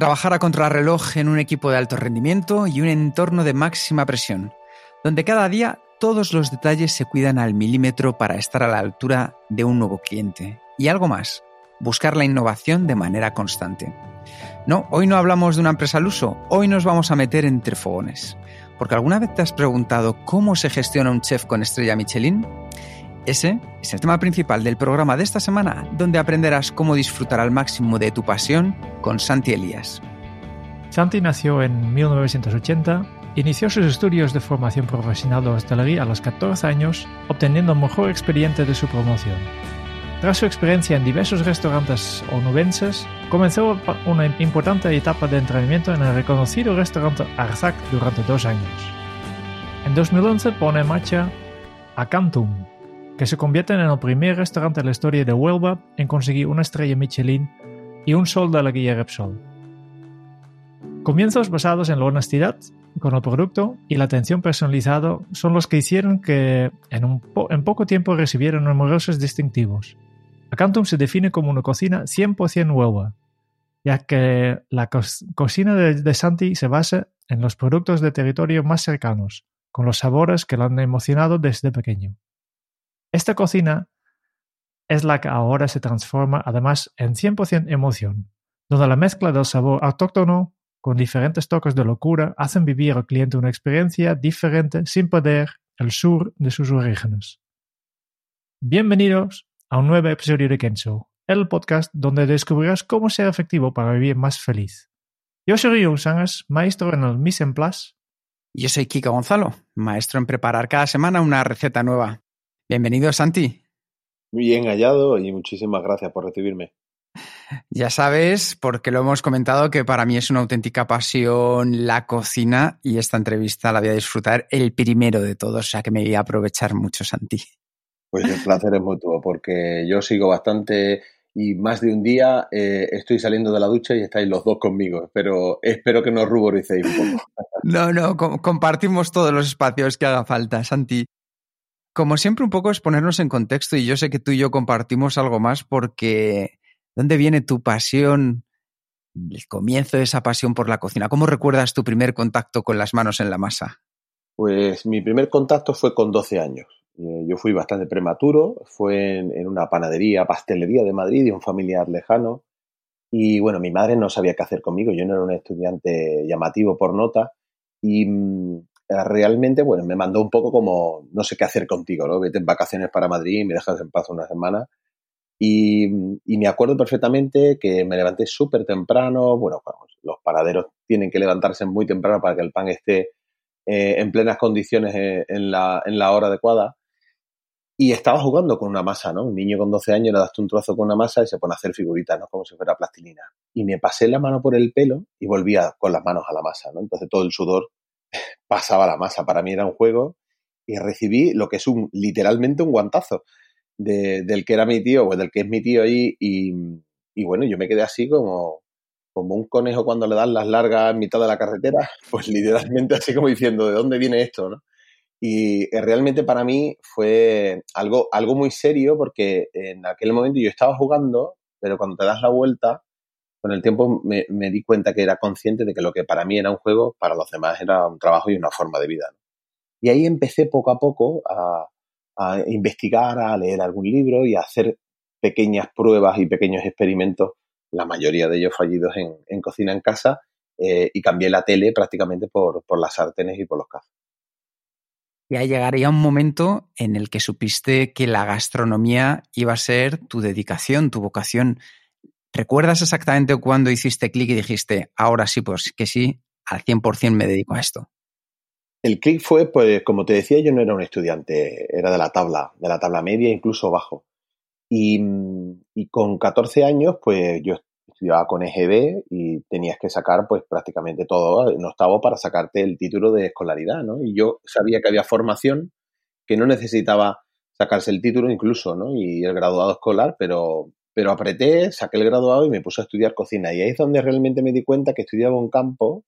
Trabajar a contrarreloj en un equipo de alto rendimiento y un entorno de máxima presión, donde cada día todos los detalles se cuidan al milímetro para estar a la altura de un nuevo cliente. Y algo más, buscar la innovación de manera constante. No, hoy no hablamos de una empresa al uso, hoy nos vamos a meter entre fogones. Porque alguna vez te has preguntado cómo se gestiona un chef con estrella Michelin? Ese es el tema principal del programa de esta semana, donde aprenderás cómo disfrutar al máximo de tu pasión con Santi Elías. Santi nació en 1980, inició sus estudios de formación profesional de hostelería a los 14 años, obteniendo mejor experiencia de su promoción. Tras su experiencia en diversos restaurantes onubenses, comenzó una importante etapa de entrenamiento en el reconocido restaurante Arzac durante dos años. En 2011 pone en marcha Acantum, que se convierte en el primer restaurante de la historia de Huelva en conseguir una estrella Michelin y un sol de la guía Repsol. Comienzos basados en la honestidad con el producto y la atención personalizada son los que hicieron que en, poco tiempo recibieran numerosos distintivos. Acantum se define como una cocina 100% Huelva, ya que la cocina de, de Santi se basa en los productos de territorio más cercanos, con los sabores que lo han emocionado desde pequeño. Esta cocina es la que ahora se transforma además en 100% emoción, donde la mezcla del sabor autóctono con diferentes toques de locura hacen vivir al cliente una experiencia diferente sin perder el sur de sus orígenes. Bienvenidos a un nuevo episodio de Kenzo, el podcast donde descubrirás cómo ser efectivo para vivir más feliz. Yo soy Río Sangas, maestro en el Mise en Place. Yo soy Kika Gonzalo, maestro en preparar cada semana una receta nueva. Bienvenido, Santi. Muy bien hallado y muchísimas gracias por recibirme. Ya sabes, porque lo hemos comentado, que para mí es una auténtica pasión la cocina y esta entrevista la voy a disfrutar el primero de todos, o sea que me voy a aprovechar mucho, Santi. Pues el placer es mutuo, porque yo sigo bastante y más de un día eh, estoy saliendo de la ducha y estáis los dos conmigo, pero espero que no ruboricéis un poco. No, no, compartimos todos los espacios que haga falta, Santi. Como siempre, un poco es ponernos en contexto y yo sé que tú y yo compartimos algo más porque ¿dónde viene tu pasión, el comienzo de esa pasión por la cocina? ¿Cómo recuerdas tu primer contacto con las manos en la masa? Pues mi primer contacto fue con 12 años. Eh, yo fui bastante prematuro, fue en, una panadería, pastelería de Madrid de un familiar lejano. Y bueno, mi madre no sabía qué hacer conmigo, yo no era un estudiante llamativo por nota. Y mm, realmente, bueno, me mandó un poco como, no sé qué hacer contigo, ¿no? Vete en vacaciones para Madrid y me dejas en paz una semana. Y, me acuerdo perfectamente que me levanté súper temprano, bueno, los panaderos tienen que levantarse muy temprano para que el pan esté eh, en plenas condiciones eh, en, la, en la hora adecuada. Y estaba jugando con una masa, ¿no? Un niño con 12 años le das un trozo con una masa y se pone a hacer figuritas, ¿no? Como si fuera plastilina. Y me pasé la mano por el pelo y volvía con las manos a la masa, ¿no? Entonces todo el sudor pasaba la masa. Para mí era un juego y recibí lo que es un literalmente un guantazo del que era mi tío o del que es mi tío ahí y, bueno, yo me quedé así como, como un conejo cuando le dan las largas en mitad de la carretera, pues literalmente así como diciendo, ¿de dónde viene esto? Y eh, realmente para mí fue algo, algo muy serio porque en aquel momento yo estaba jugando, pero cuando te das la vuelta con el tiempo me, di cuenta que era consciente de que lo que para mí era un juego, para los demás era un trabajo y una forma de vida. Y ahí empecé poco a poco a, investigar, a leer algún libro y a hacer pequeñas pruebas y pequeños experimentos, la mayoría de ellos fallidos en, cocina en casa, eh, y cambié la tele prácticamente por, por las sartenes y por los cazos. Y ahí llegaría un momento en el que supiste que la gastronomía iba a ser tu dedicación, tu vocación. ¿Recuerdas exactamente cuándo hiciste clic y dijiste, ahora sí, pues que sí, al 100% me dedico a esto? El clic fue, pues, como te decía, yo no era un estudiante, era de la tabla, de la tabla media, incluso bajo. Y, con 14 años, pues yo estudiaba con EGB y tenías que sacar, pues, prácticamente todo en octavo para sacarte el título de escolaridad, ¿no? Y yo sabía que había formación que no necesitaba sacarse el título incluso, ¿no? Y el graduado escolar, pero, pero apreté, saqué el graduado y me puse a estudiar cocina. Y ahí es donde realmente me di cuenta que estudiaba un campo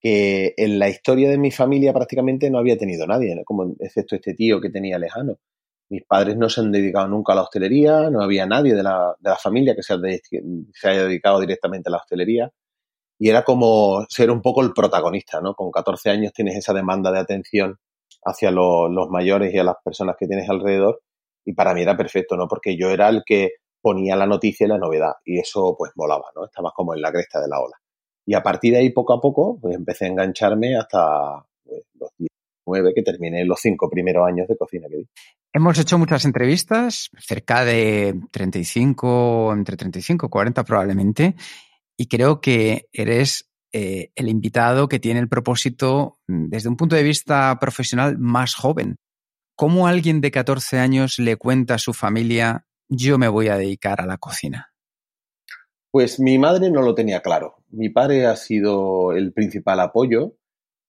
que en la historia de mi familia prácticamente no había tenido nadie, ¿no? como excepto este tío que tenía lejano. Mis padres no se han dedicado nunca a la hostelería, no había nadie de la, de la familia que se, haya dedicado directamente a la hostelería. Y era como ser un poco el protagonista, ¿no? Con 14 años tienes esa demanda de atención hacia los mayores y a las personas que tienes alrededor. Y para mí era perfecto, ¿no? Porque yo era el que ponía la noticia y la novedad. Y eso pues molaba, ¿no? Estabas como en la cresta de la ola. Y a partir de ahí, poco a poco, pues empecé a engancharme hasta pues, los 19 que terminé los cinco primeros años de cocina que di. Hemos hecho muchas entrevistas, cerca de 35, entre 35 y 40 probablemente, y creo que eres eh, el invitado que tiene el propósito, mm, desde un punto de vista profesional, más joven. ¿Cómo alguien de 14 años le cuenta a su familia, yo me voy a dedicar a la cocina? Pues mi madre no lo tenía claro. Mi padre ha sido el principal apoyo,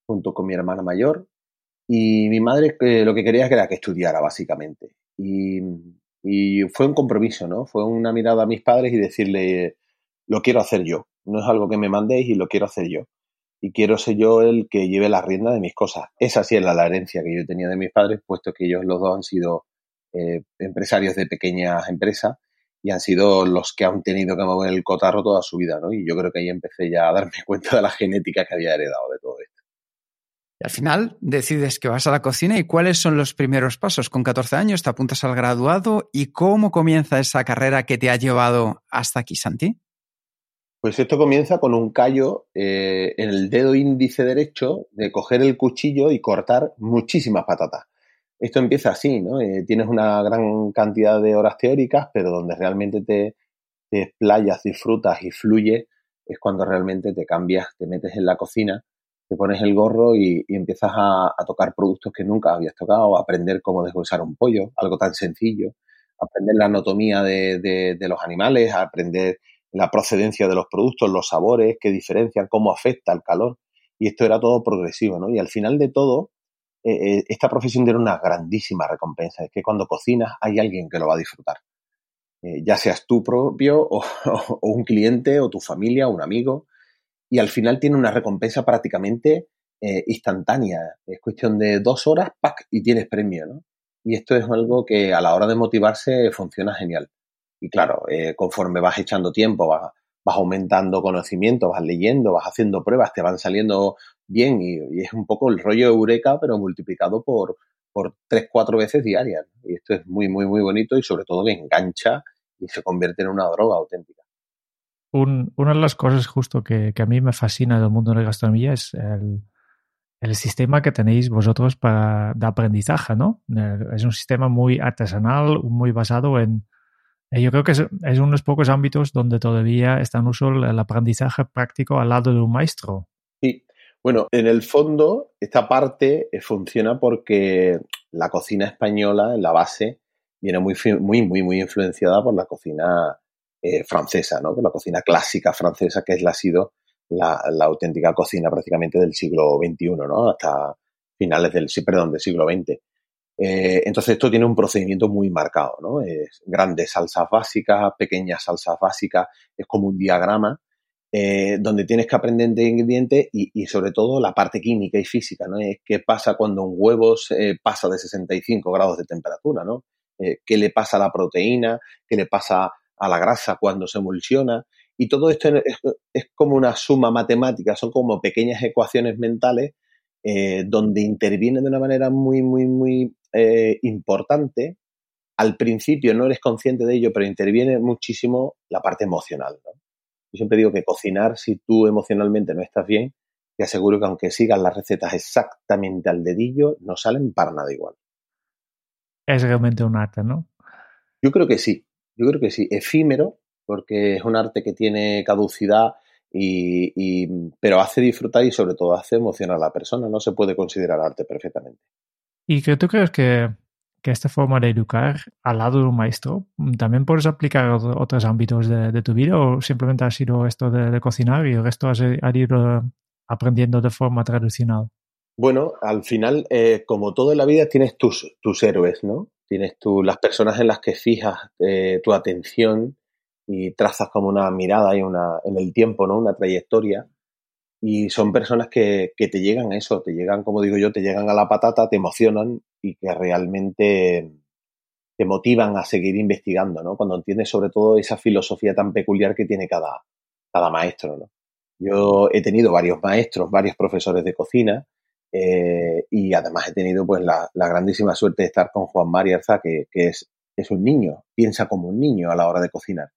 junto con mi hermana mayor, y mi madre eh, lo que quería era que estudiara, básicamente. Y, fue un compromiso, ¿no? Fue una mirada a mis padres y decirle, lo quiero hacer yo no es algo que me mandéis y lo quiero hacer yo. Y quiero ser yo el que lleve la rienda de mis cosas. Esa sí es la, herencia que yo tenía de mis padres, puesto que ellos los dos han sido eh, empresarios de pequeñas empresas y han sido los que han tenido que mover el cotarro toda su vida, ¿no? Y yo creo que ahí empecé ya a darme cuenta de la genética que había heredado de todo esto. Y al final decides que vas a la cocina y cuáles son los primeros pasos. Con 14 años te apuntas al graduado y cómo comienza esa carrera que te ha llevado hasta aquí, Santi. Pues esto comienza con un callo eh, en el dedo índice derecho de coger el cuchillo y cortar muchísimas patatas. Esto empieza así, ¿no? Eh, tienes una gran cantidad de horas teóricas, pero donde realmente te, te disfrutas y fluye es cuando realmente te cambias, te metes en la cocina, te pones el gorro y, empiezas a, tocar productos que nunca habías tocado, a aprender cómo deshuesar un pollo, algo tan sencillo, aprender la anatomía de, los animales, aprender la procedencia de los productos, los sabores, qué diferencian, cómo afecta el calor. Y esto era todo progresivo, ¿no? Y al final de todo, eh, eh, esta profesión tiene una grandísima recompensa. Es que cuando cocinas hay alguien que lo va a disfrutar. Eh, ya seas tú propio o, un cliente o tu familia o un amigo. Y al final tiene una recompensa prácticamente instantánea. Es cuestión de dos horas, ¡pac! y tienes premio, ¿no? Y esto es algo que a la hora de motivarse funciona genial. Y claro, conforme vas echando tiempo, vas, vas, aumentando conocimiento, vas leyendo, vas haciendo pruebas, te van saliendo bien y, es un poco el rollo Eureka, pero multiplicado por, por tres, cuatro veces diarias. Y esto es muy, muy, muy bonito y sobre todo que engancha y se convierte en una droga auténtica. una de las cosas justo que, que, a mí me fascina del mundo de la gastronomía es el, el sistema que tenéis vosotros para, de aprendizaje, ¿no? Es un sistema muy artesanal, muy basado en, eh, yo creo que es, es uno de los pocos ámbitos donde todavía está en uso el aprendizaje práctico al lado de un maestro. Bueno, en el fondo esta parte eh, funciona porque la cocina española en la base viene muy, muy, muy, muy influenciada por la cocina eh, francesa, ¿no? Por la cocina clásica francesa que es la, ha sido la, la, auténtica cocina prácticamente del siglo XXI, ¿no? Hasta finales del, perdón, del siglo XX. Eh, entonces esto tiene un procedimiento muy marcado, ¿no? Es grandes salsas básicas, pequeñas salsas básicas, es como un diagrama eh, donde tienes que aprender de ingredientes y, sobre todo la parte química y física, ¿no? Es qué pasa cuando un huevo pasa de 65 grados de temperatura, ¿no? Eh, qué le pasa a la proteína, qué le pasa a la grasa cuando se emulsiona. Y todo esto es, como una suma matemática, son como pequeñas ecuaciones mentales eh, donde interviene de una manera muy, muy, muy eh, importante. Al principio no eres consciente de ello, pero interviene muchísimo la parte emocional. ¿no? Yo siempre digo que cocinar, si tú emocionalmente no estás bien, te aseguro que aunque sigas las recetas exactamente al dedillo, no salen para nada igual. Es realmente un arte, ¿no? Yo creo que sí, yo creo que sí. Efímero, porque es un arte que tiene caducidad y, pero hace disfrutar y sobre todo hace emocionar a la persona. No se puede considerar arte perfectamente. ¿Y que tú crees que, que esta forma de educar al lado de un maestro también puedes aplicar otros ámbitos de, tu vida o simplemente ha sido esto de, cocinar y el resto has, ido aprendiendo de forma tradicional? Bueno, al final, eh, como todo en la vida, tienes tus, tus héroes, ¿no? Tienes tú las personas en las que fijas eh, tu atención y trazas como una mirada y una, en el tiempo, ¿no? Una trayectoria. Y son personas que, que, te llegan a eso, te llegan, como digo yo, te llegan a la patata, te emocionan y que realmente te motivan a seguir investigando, ¿no? Cuando entiendes sobre todo esa filosofía tan peculiar que tiene cada, cada maestro, ¿no? Yo he tenido varios maestros, varios profesores de cocina eh, y además he tenido pues la, grandísima suerte de estar con Juan Mariarza, que, que es, es un niño, piensa como un niño a la hora de cocinar.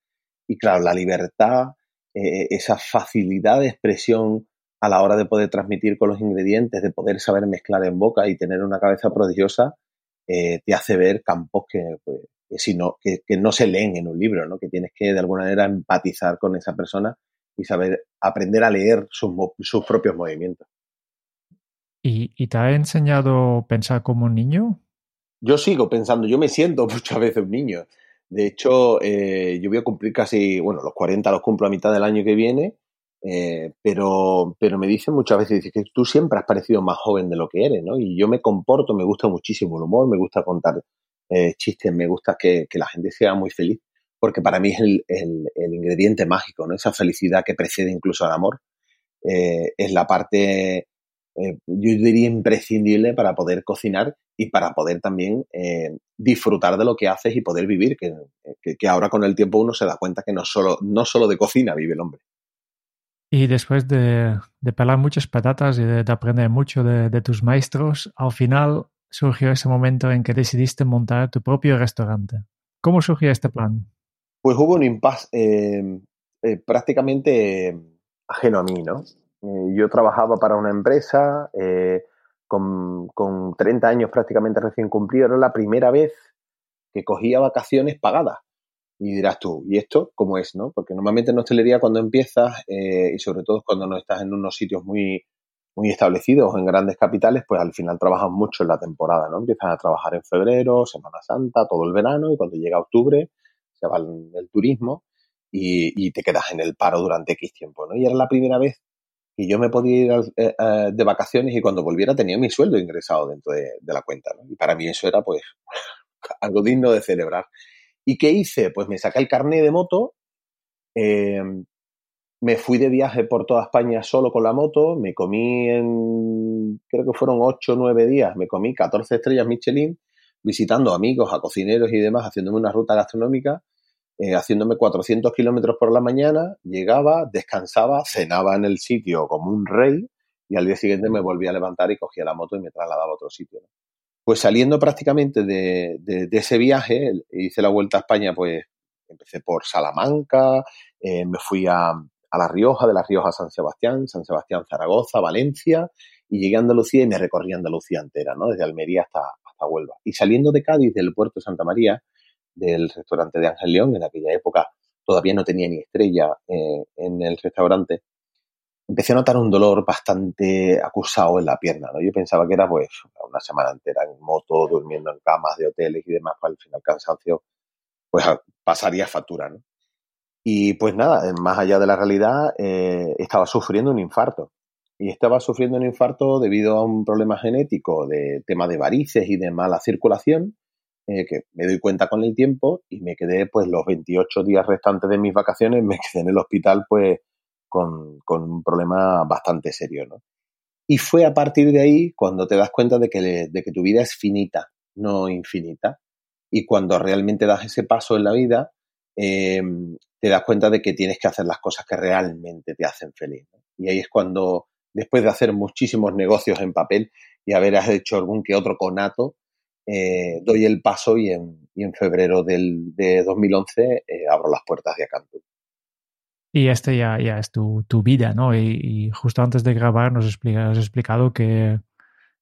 Y claro, la libertad, eh, esa facilidad de expresión a la hora de poder transmitir con los ingredientes, de poder saber mezclar en boca y tener una cabeza prodigiosa, eh, te hace ver campos que, pues, que, no, que, no se leen en un libro, ¿no? que tienes que de alguna manera empatizar con esa persona y saber aprender a leer sus, sus propios movimientos. ¿Y, ¿Y, te ha enseñado pensar como un niño? Yo sigo pensando, yo me siento muchas veces un niño. De hecho, eh, yo voy a cumplir casi, bueno, los 40 los cumplo a mitad del año que viene, eh, pero, pero me dicen muchas veces que tú siempre has parecido más joven de lo que eres, ¿no? Y yo me comporto, me gusta muchísimo el humor, me gusta contar eh, chistes, me gusta que, que, la gente sea muy feliz, porque para mí es el, el, ingrediente mágico, ¿no? Esa felicidad que precede incluso al amor. es la parte eh, yo diría imprescindible para poder cocinar y para poder también eh, disfrutar de lo que haces y poder vivir, que, que, ahora con el tiempo uno se da cuenta que no solo, no solo de cocina vive el hombre. Y después de, pelar muchas patatas y de, aprender mucho de, tus maestros, al final surgió ese momento en que decidiste montar tu propio restaurante. ¿Cómo surgió este plan? Pues hubo un impasse eh, eh prácticamente ajeno a mí, ¿no? Eh, yo trabajaba para una empresa eh, con, con, 30 años prácticamente recién cumplido. Era la primera vez que cogía vacaciones pagadas. Y dirás tú, ¿y esto cómo es? no? Porque normalmente en hostelería cuando empiezas, eh, y sobre todo cuando no estás en unos sitios muy, muy establecidos en grandes capitales, pues al final trabajas mucho en la temporada, ¿no? Empiezas a trabajar en febrero, Semana Santa, todo el verano, y cuando llega octubre se va el, turismo y, te quedas en el paro durante X tiempo, ¿no? Y era la primera vez y yo me podía ir eh, eh, de vacaciones y cuando volviera tenía mi sueldo ingresado dentro de, la cuenta. Y para mí eso era pues algo digno de celebrar. ¿Y qué hice? Pues me saqué el carnet de moto, em, me fui de viaje por toda España solo con la moto, me comí en, creo que fueron 8 o 9 días, me comí 14 estrellas Michelin, visitando amigos, a cocineros y demás, haciéndome una ruta gastronómica eh, haciéndome 400 kilómetros por la mañana, llegaba, descansaba, cenaba en el sitio como un rey y al día siguiente me volvía a levantar y cogía la moto y me trasladaba a otro sitio. Pues saliendo prácticamente de, de, ese viaje, hice la vuelta a España, pues empecé por Salamanca, eh, me fui a, a, La Rioja, de La Rioja a San Sebastián, San Sebastián, Zaragoza, Valencia, y llegué a Andalucía y me recorrí Andalucía entera, ¿no? Desde Almería hasta, hasta Huelva. Y saliendo de Cádiz, del puerto de Santa María, del restaurante de Ángel León, en aquella época todavía no tenía ni estrella eh, en el restaurante, empecé a notar un dolor bastante acusado en la pierna, ¿no? Yo pensaba que era pues una semana entera en moto, durmiendo en camas de hoteles y demás, pues al final cansancio pues pasaría factura, ¿no? Y pues nada, más allá de la realidad, eh, estaba sufriendo un infarto. Y estaba sufriendo un infarto debido a un problema genético de tema de varices y de mala circulación eh, que me doy cuenta con el tiempo y me quedé pues los 28 días restantes de mis vacaciones, me quedé en el hospital pues con, un problema bastante serio, ¿no? Y fue a partir de ahí cuando te das cuenta de que, de que tu vida es finita, no infinita. Y cuando realmente das ese paso en la vida, eh, te das cuenta de que tienes que hacer las cosas que realmente te hacen feliz. Y ahí es cuando, después de hacer muchísimos negocios en papel y haber hecho algún que otro conato, eh, doy el paso y en, febrero del, de 2011 eh, abro las puertas de Acanto. Y este ya, ya es tu, tu vida, ¿no? Y, y, justo antes de grabar nos explica, has explicado que,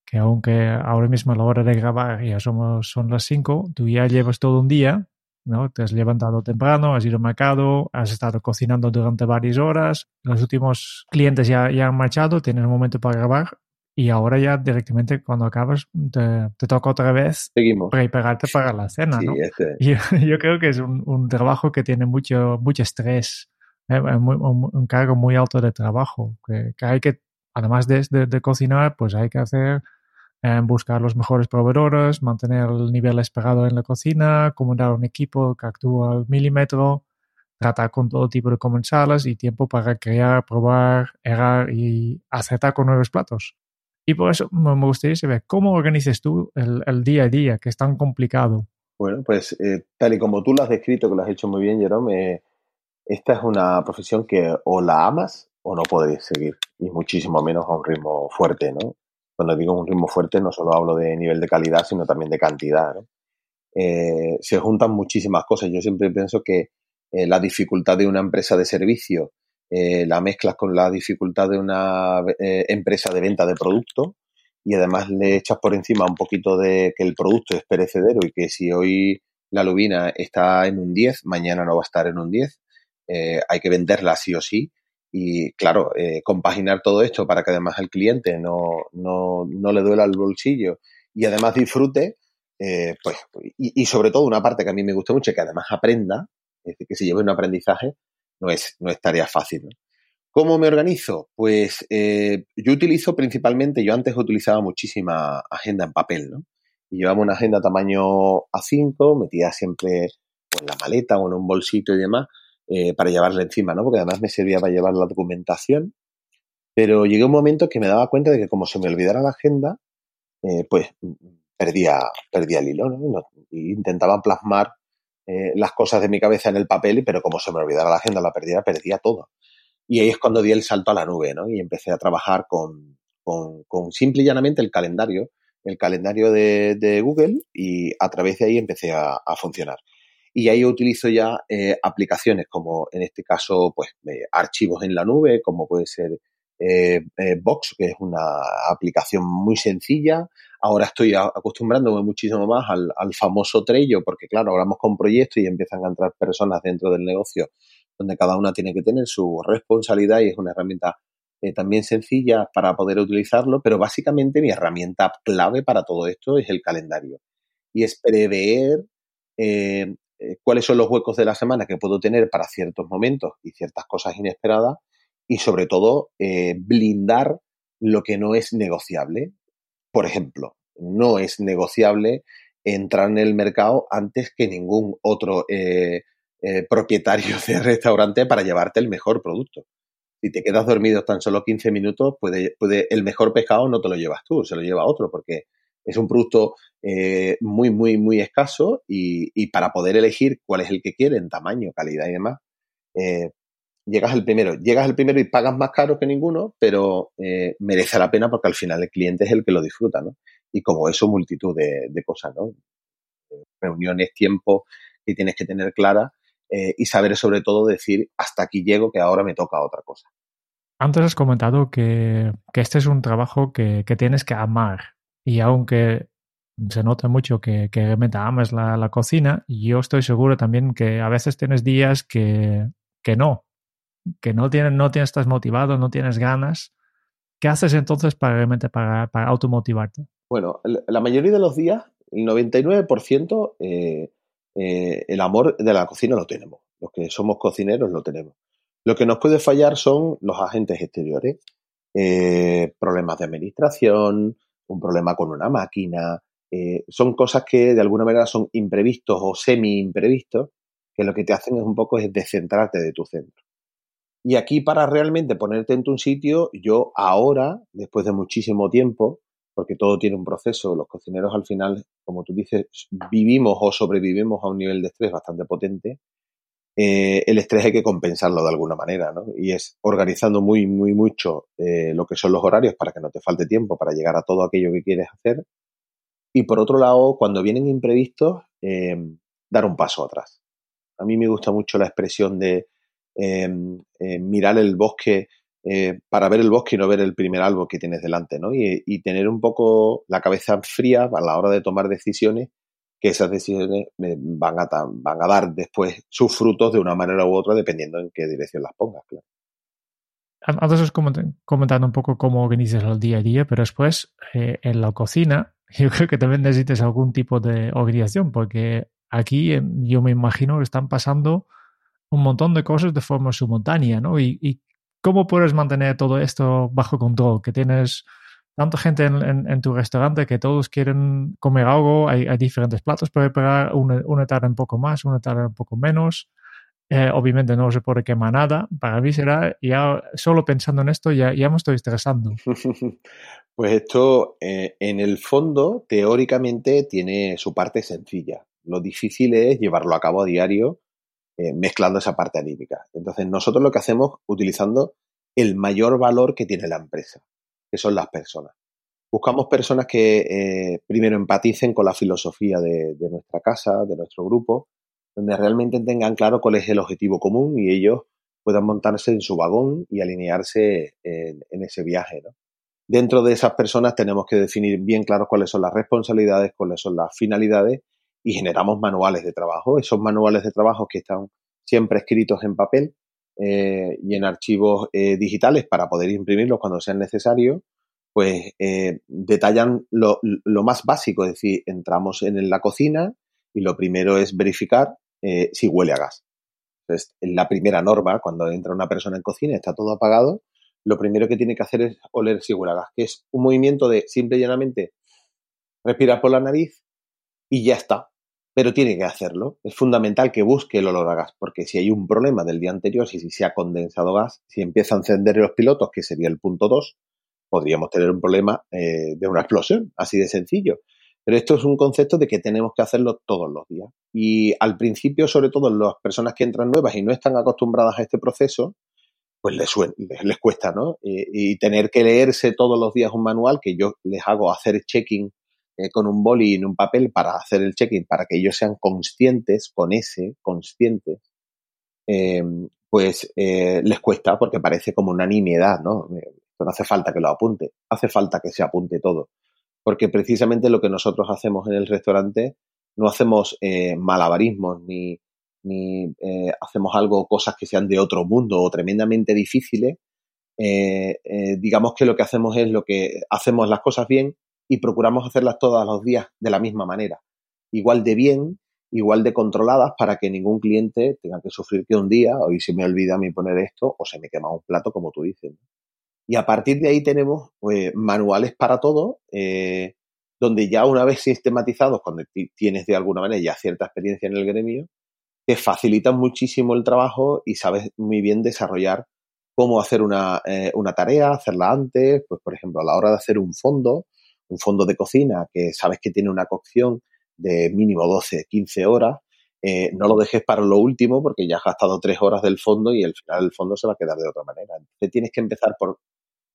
que aunque ahora mismo a la hora de grabar ya somos, son las 5, tú ya llevas todo un día ¿no? Te has levantado temprano, has ido al mercado, has estado cocinando durante varias horas, los últimos clientes ya, ya han marchado, tienes un momento para grabar y ahora ya directamente cuando acabas te, te toca otra vez Seguimos. prepararte para la cena, Sí, ¿no? este, Yo, yo creo que es un, un trabajo que tiene mucho, mucho estrés. Muy- un, cargo muy alto de trabajo, que, que hay que, además de, de- de cocinar, pues hay que hacer, eh, buscar los mejores proveedores, mantener el nivel esperado en la cocina, comandar un equipo que actúa al milímetro, tratar con todo tipo de comensales y tiempo para crear, probar, errar y acertar con nuevos platos. Y por eso me gustaría saber cómo organizas tú el, el día a día, que es tan complicado. Bueno, pues eh, tal y como tú lo has descrito, que lo has hecho muy bien, Jerome, eh, esta es una profesión que o la amas o no podéis seguir, y muchísimo menos a un ritmo fuerte, ¿no? Cuando digo un ritmo fuerte no solo hablo de nivel de calidad, sino también de cantidad, ¿no? Eh, se juntan muchísimas cosas. Yo siempre pienso que eh, la dificultad de una empresa de servicio eh, la mezclas con la dificultad de una eh, empresa de venta de producto y además le echas por encima un poquito de que el producto es perecedero y que si hoy la lubina está en un 10, mañana no va a estar en un 10. Eh, hay que venderla sí o sí. Y claro, eh, compaginar todo esto para que además el cliente no, no, no le duela el bolsillo y además disfrute, eh, pues, y, sobre todo una parte que a mí me gusta mucho, que además aprenda, es decir, que se lleve un aprendizaje, no es, no es tarea fácil. ¿Cómo me organizo? Pues eh, yo utilizo principalmente, yo antes utilizaba muchísima agenda en papel, ¿no? Y llevaba una agenda tamaño A5, metía siempre en la maleta o en un bolsito y demás, eh, para llevarla encima, ¿no? Porque además me servía para llevar la documentación. Pero llegué un momento que me daba cuenta de que como se me olvidara la agenda, eh, pues perdía, perdía el hilo, ¿no? Y intentaba plasmar eh, las cosas de mi cabeza en el papel, pero como se me olvidara la agenda, la perdiera, perdía todo. Y ahí es cuando di el salto a la nube, ¿no? Y empecé a trabajar con, con, con simple y llanamente el calendario, el calendario de, Google, y a través de ahí empecé a funcionar. Y ahí utilizo ya eh, aplicaciones como, en este caso, pues, eh, archivos en la nube, como puede ser eh, Box, que es una aplicación muy sencilla. Ahora estoy acostumbrándome muchísimo más al, al famoso Trello, porque claro, hablamos con proyectos y empiezan a entrar personas dentro del negocio donde cada una tiene que tener su responsabilidad y es una herramienta eh, también sencilla para poder utilizarlo, pero básicamente mi herramienta clave para todo esto es el calendario y es prever eh, eh, cuáles son los huecos de la semana que puedo tener para ciertos momentos y ciertas cosas inesperadas y sobre todo eh, blindar lo que no es negociable. Por ejemplo, no es negociable entrar en el mercado antes que ningún otro eh, propietario de restaurante para llevarte el mejor producto. Si te quedas dormido tan solo 15 minutos, puede, puede, el mejor pescado no te lo llevas tú, se lo lleva otro, porque es un producto eh, muy, muy, muy escaso y, y, para poder elegir cuál es el que quiere en tamaño, calidad y demás, eh, llegas el primero. Llegas el primero y pagas más caro que ninguno, pero eh, merece la pena porque al final el cliente es el que lo disfruta, ¿no? Y como eso, multitud de, de cosas, ¿no? Reuniones, tiempo que tienes que tener clara eh, y saber sobre todo decir hasta aquí llego que ahora me toca otra cosa. Antes has comentado que, que este es un trabajo que, que, tienes que amar y aunque se nota mucho que, que realmente amas la, la, cocina, yo estoy seguro también que a veces tienes días que, que no, que no tienes, no tienes, estás motivado, no tienes ganas. ¿Qué haces entonces para realmente para, para automotivarte? Bueno, la mayoría de los días, el 99%, eh, eh, el amor de la cocina lo tenemos. Los que somos cocineros lo tenemos. Lo que nos puede fallar son los agentes exteriores. Eh, problemas de administración, un problema con una máquina. Eh, son cosas que de alguna manera son imprevistos o semi-imprevistos, que lo que te hacen es un poco es descentrarte de tu centro. Y aquí para realmente ponerte en tu sitio, yo ahora, después de muchísimo tiempo, porque todo tiene un proceso. Los cocineros al final, como tú dices, vivimos o sobrevivimos a un nivel de estrés bastante potente. Eh, el estrés hay que compensarlo de alguna manera, ¿no? Y es organizando muy, muy mucho eh, lo que son los horarios para que no te falte tiempo para llegar a todo aquello que quieres hacer. Y por otro lado, cuando vienen imprevistos, eh, dar un paso atrás. A mí me gusta mucho la expresión de mirar el bosque eh, para ver el bosque y no ver el primer árbol que tienes delante, ¿no? Y, tener un poco la cabeza fría a la hora de tomar decisiones que esas decisiones van a, dar después sus frutos de una manera u otra dependiendo en qué dirección las pongas, claro. Antes os comentando un poco cómo organizas el día a día, pero después eh, en la cocina yo creo que también necesitas algún tipo de organización, porque aquí yo me imagino que están pasando un montón de cosas de forma simultánea, ¿no? Y, cómo puedes mantener todo esto bajo control, que tienes tanta gente en, tu restaurante que todos quieren comer algo, hay, diferentes platos para preparar, una, una tarde un poco más, una tarde un poco menos. Eh, obviamente no se puede quemar nada. Para mí será, ya solo pensando en esto, ya, ya me estoy estresando. Pues esto, eh, en el fondo, teóricamente tiene su parte sencilla. Lo difícil es llevarlo a cabo a diario, eh, mezclando esa parte anímica. Entonces, nosotros lo que hacemos, utilizando el mayor valor que tiene la empresa, que son las personas. Buscamos personas que primero empaticen con la filosofía de nuestra casa, de nuestro grupo, donde realmente tengan claro cuál es el objetivo común y ellos puedan montarse en su vagón y alinearse en, ese viaje. Dentro de esas personas tenemos que definir bien claro cuáles son las responsabilidades, cuáles son las finalidades y generamos manuales de trabajo. Esos manuales de trabajo que están siempre escritos en papel eh, y en archivos eh, digitales para poder imprimirlos cuando sean necesarios, pues eh, detallan lo, más básico, es decir, entramos en la cocina y lo primero es verificar eh, si huele a gas. Entonces, la primera norma, cuando entra una persona en cocina está todo apagado, lo primero que tiene que hacer es oler si huele a gas, que es un movimiento de simple y llanamente respirar por la nariz y ya está. Pero tiene que hacerlo. Es fundamental que busque el olor a gas, porque si hay un problema del día anterior, si, se ha condensado gas, si empieza a encender los pilotos, que sería el punto 2, podríamos tener un problema eh, de una explosión, así de sencillo. Pero esto es un concepto de que tenemos que hacerlo todos los días. Y al principio, sobre todo las personas que entran nuevas y no están acostumbradas a este proceso, pues les, les, cuesta, ¿no? Y, tener que leerse todos los días un manual que yo les hago hacer checking eh, con un boli y un papel para hacer el checking, para que ellos sean conscientes, con ese, conscientes, em, pues eh, les cuesta porque parece como una nimiedad, ¿no? no hace falta que lo apunte, hace falta que se apunte todo porque precisamente lo que nosotros hacemos en el restaurante no hacemos eh, malabarismos ni, ni eh, hacemos algo, cosas que sean de otro mundo o tremendamente difíciles. Eh, digamos que lo que hacemos es lo que hacemos las cosas bien y procuramos hacerlas todos los días de la misma manera, igual de bien, igual de controladas para que ningún cliente tenga que sufrir que un día, hoy se me olvida a mí poner esto o se me quema un plato, como tú dices. Y a partir de ahí tenemos pues, manuales para todo, eh, donde ya una vez sistematizados, cuando tienes de alguna manera ya cierta experiencia en el gremio, te facilitan muchísimo el trabajo y sabes muy bien desarrollar cómo hacer una, eh, una tarea, hacerla antes, pues por ejemplo a la hora de hacer un fondo, un fondo de cocina que sabes que tiene una cocción de mínimo 12, 15 horas, eh, no lo dejes para lo último porque ya has gastado tres horas del fondo y al final el fondo se va a quedar de otra manera. Entonces tienes que empezar por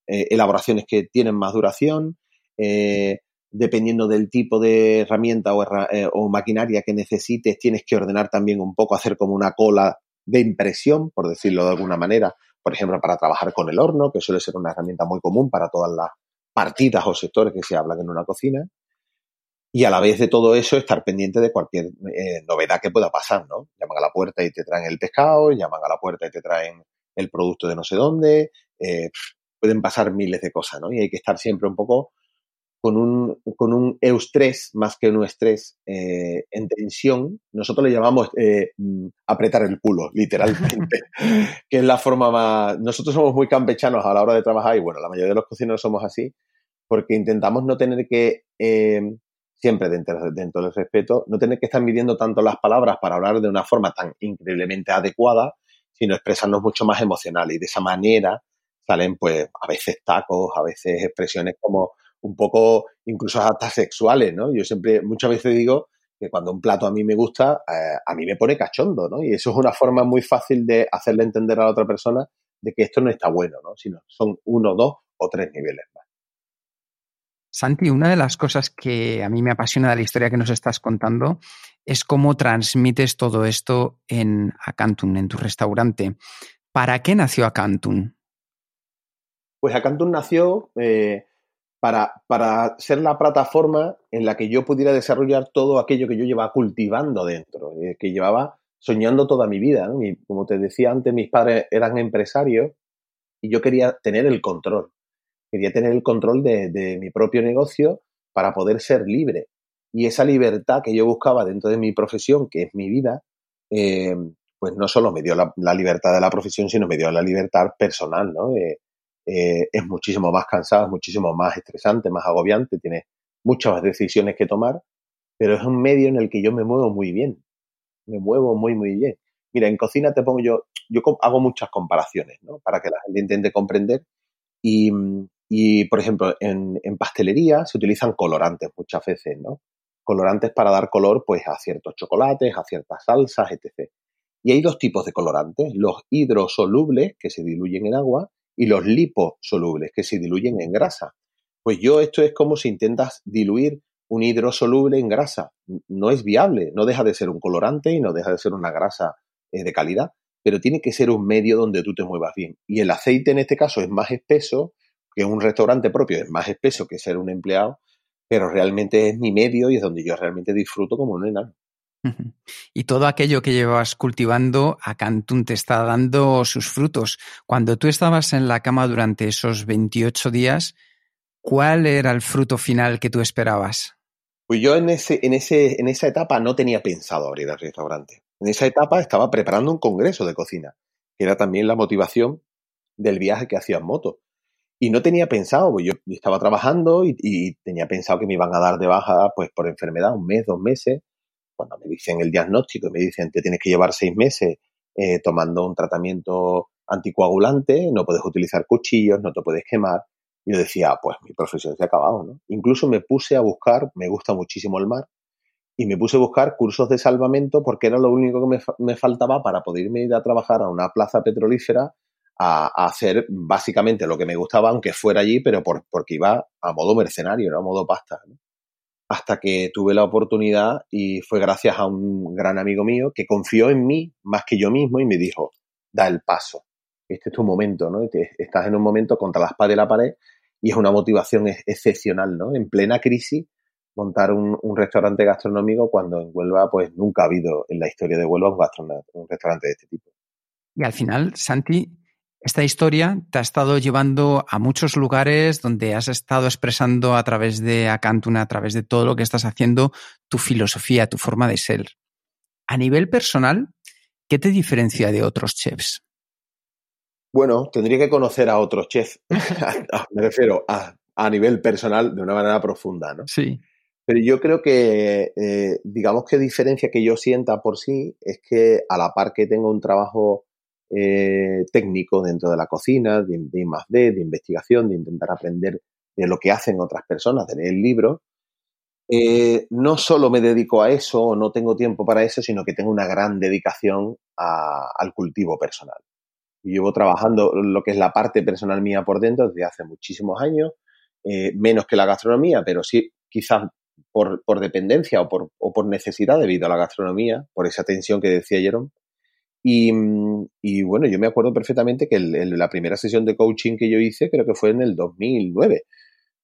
eh, elaboraciones que tienen más duración, eh, dependiendo del tipo de herramienta o, maquinaria que necesites, tienes que ordenar también un poco, hacer como una cola de impresión, por decirlo de alguna manera, por ejemplo, para trabajar con el horno, que suele ser una herramienta muy común para todas las partidas o sectores que se hablan en una cocina y a la vez de todo eso estar pendiente de cualquier eh, novedad que pueda pasar, ¿no? Llaman a la puerta y te traen el pescado, llaman a la puerta y te traen el producto de no sé dónde, eh, pueden pasar miles de cosas, ¿no? Y hay que estar siempre un poco con un, con un eustrés más que un estrés eh, en tensión. Nosotros le llamamos mm, apretar el culo, literalmente, que es la forma más... Nosotros somos muy campechanos a la hora de trabajar y bueno, la mayoría de los cocineros somos así porque intentamos no tener que siempre dentro, dentro del respeto, no tener que estar midiendo tanto las palabras para hablar de una forma tan increíblemente adecuada, sino expresarnos mucho más emocional y de esa manera salen pues a veces tacos, a veces expresiones como un poco incluso hasta sexuales, ¿no? Yo siempre muchas veces digo que cuando un plato a mí me gusta, eh, a mí me pone cachondo, ¿no? Y eso es una forma muy fácil de hacerle entender a la otra persona de que esto no está bueno, ¿no? Sino son uno, dos o tres niveles. Santi, una de las cosas que a mí me apasiona de la historia que nos estás contando es cómo transmites todo esto en Acantun, en tu restaurante. ¿Para qué nació Acantun? Pues Acantun nació eh, para, para ser la plataforma en la que yo pudiera desarrollar todo aquello que yo llevaba cultivando dentro, eh, que llevaba soñando toda mi vida. como te decía antes, mis padres eran empresarios y yo quería tener el control. Quería tener el control de, mi propio negocio para poder ser libre. Y esa libertad que yo buscaba dentro de mi profesión, que es mi vida, eh, pues no solo me dio la, libertad de la profesión, sino me dio la libertad personal, ¿no? Eh, eh, es muchísimo más cansado, muchísimo más estresante, más agobiante, tiene muchas decisiones que tomar, pero es un medio en el que yo me muevo muy bien, me muevo muy, muy bien. Mira, en cocina te pongo yo, yo hago muchas comparaciones, ¿no? Para que la gente intente comprender. Y, y por ejemplo, en, en, pastelería se utilizan colorantes muchas veces, ¿no? Colorantes para dar color, pues, a ciertos chocolates, a ciertas salsas, etc. Y hay dos tipos de colorantes, los hidrosolubles, que se diluyen en agua, y los liposolubles, que se diluyen en grasa. Pues yo esto es como si intentas diluir un hidrosoluble en grasa. No es viable, no deja de ser un colorante y no deja de ser una grasa eh, de calidad, pero tiene que ser un medio donde tú te muevas bien. Y el aceite en este caso es más espeso, que un restaurante propio es más espeso que ser un empleado, pero realmente es mi medio y es donde yo realmente disfruto como un enano. Y todo aquello que llevabas cultivando a Cantún te está dando sus frutos. Cuando tú estabas en la cama durante esos 28 días, ¿cuál era el fruto final que tú esperabas? Pues yo en, ese, en, ese, en esa etapa no tenía pensado abrir el restaurante. En esa etapa estaba preparando un congreso de cocina, que era también la motivación del viaje que hacía en moto. Y no tenía pensado, pues yo estaba trabajando y, y, tenía pensado que me iban a dar de baja pues por enfermedad un mes, dos meses, cuando me dicen el diagnóstico y me dicen que tienes que llevar seis meses eh, tomando un tratamiento anticoagulante, no puedes utilizar cuchillos, no te puedes quemar. Y yo decía, pues mi profesión se ha acabado, ¿no? Incluso me puse a buscar, me gusta muchísimo el mar, y me puse a buscar cursos de salvamento porque era lo único que me, me faltaba para poderme ir a trabajar a una plaza petrolífera a, hacer básicamente lo que me gustaba, aunque fuera allí, pero por, porque iba a modo mercenario, ¿no? a modo pasta. hasta que tuve la oportunidad y fue gracias a un gran amigo mío que confió en mí más que yo mismo y me dijo, da el paso, este es tu momento, ¿no? Estás en un momento contra la espada de la pared y es una motivación excepcional, ¿no? En plena crisis, montar un, restaurante gastronómico cuando en Huelva pues nunca ha habido en la historia de Huelva un, un restaurante de este tipo. Y al final, Santi, esta historia te ha estado llevando a muchos lugares donde has estado expresando a través de Acantuna, a través de todo lo que estás haciendo, tu filosofía, tu forma de ser. A nivel personal, ¿qué te diferencia de otros chefs? Bueno, tendría que conocer a otros chefs. Me refiero a, nivel personal de una manera profunda, ¿no? Sí. Pero yo creo que, eh, digamos que diferencia que yo sienta por sí es que a la par que tengo un trabajo eh, técnico dentro de la cocina, de, de más de investigación, de intentar aprender de lo que hacen otras personas, de leer libros. Eh, no solo me dedico a eso o no tengo tiempo para eso, sino que tengo una gran dedicación al cultivo personal. llevo trabajando lo que es la parte personal mía por dentro desde hace muchísimos años, eh, menos que la gastronomía, pero sí quizás por, por dependencia o por, o por, necesidad debido a la gastronomía, por esa tensión que decía Jerome. Y, bueno, yo me acuerdo perfectamente que la primera sesión de coaching que yo hice creo que fue en el 2009,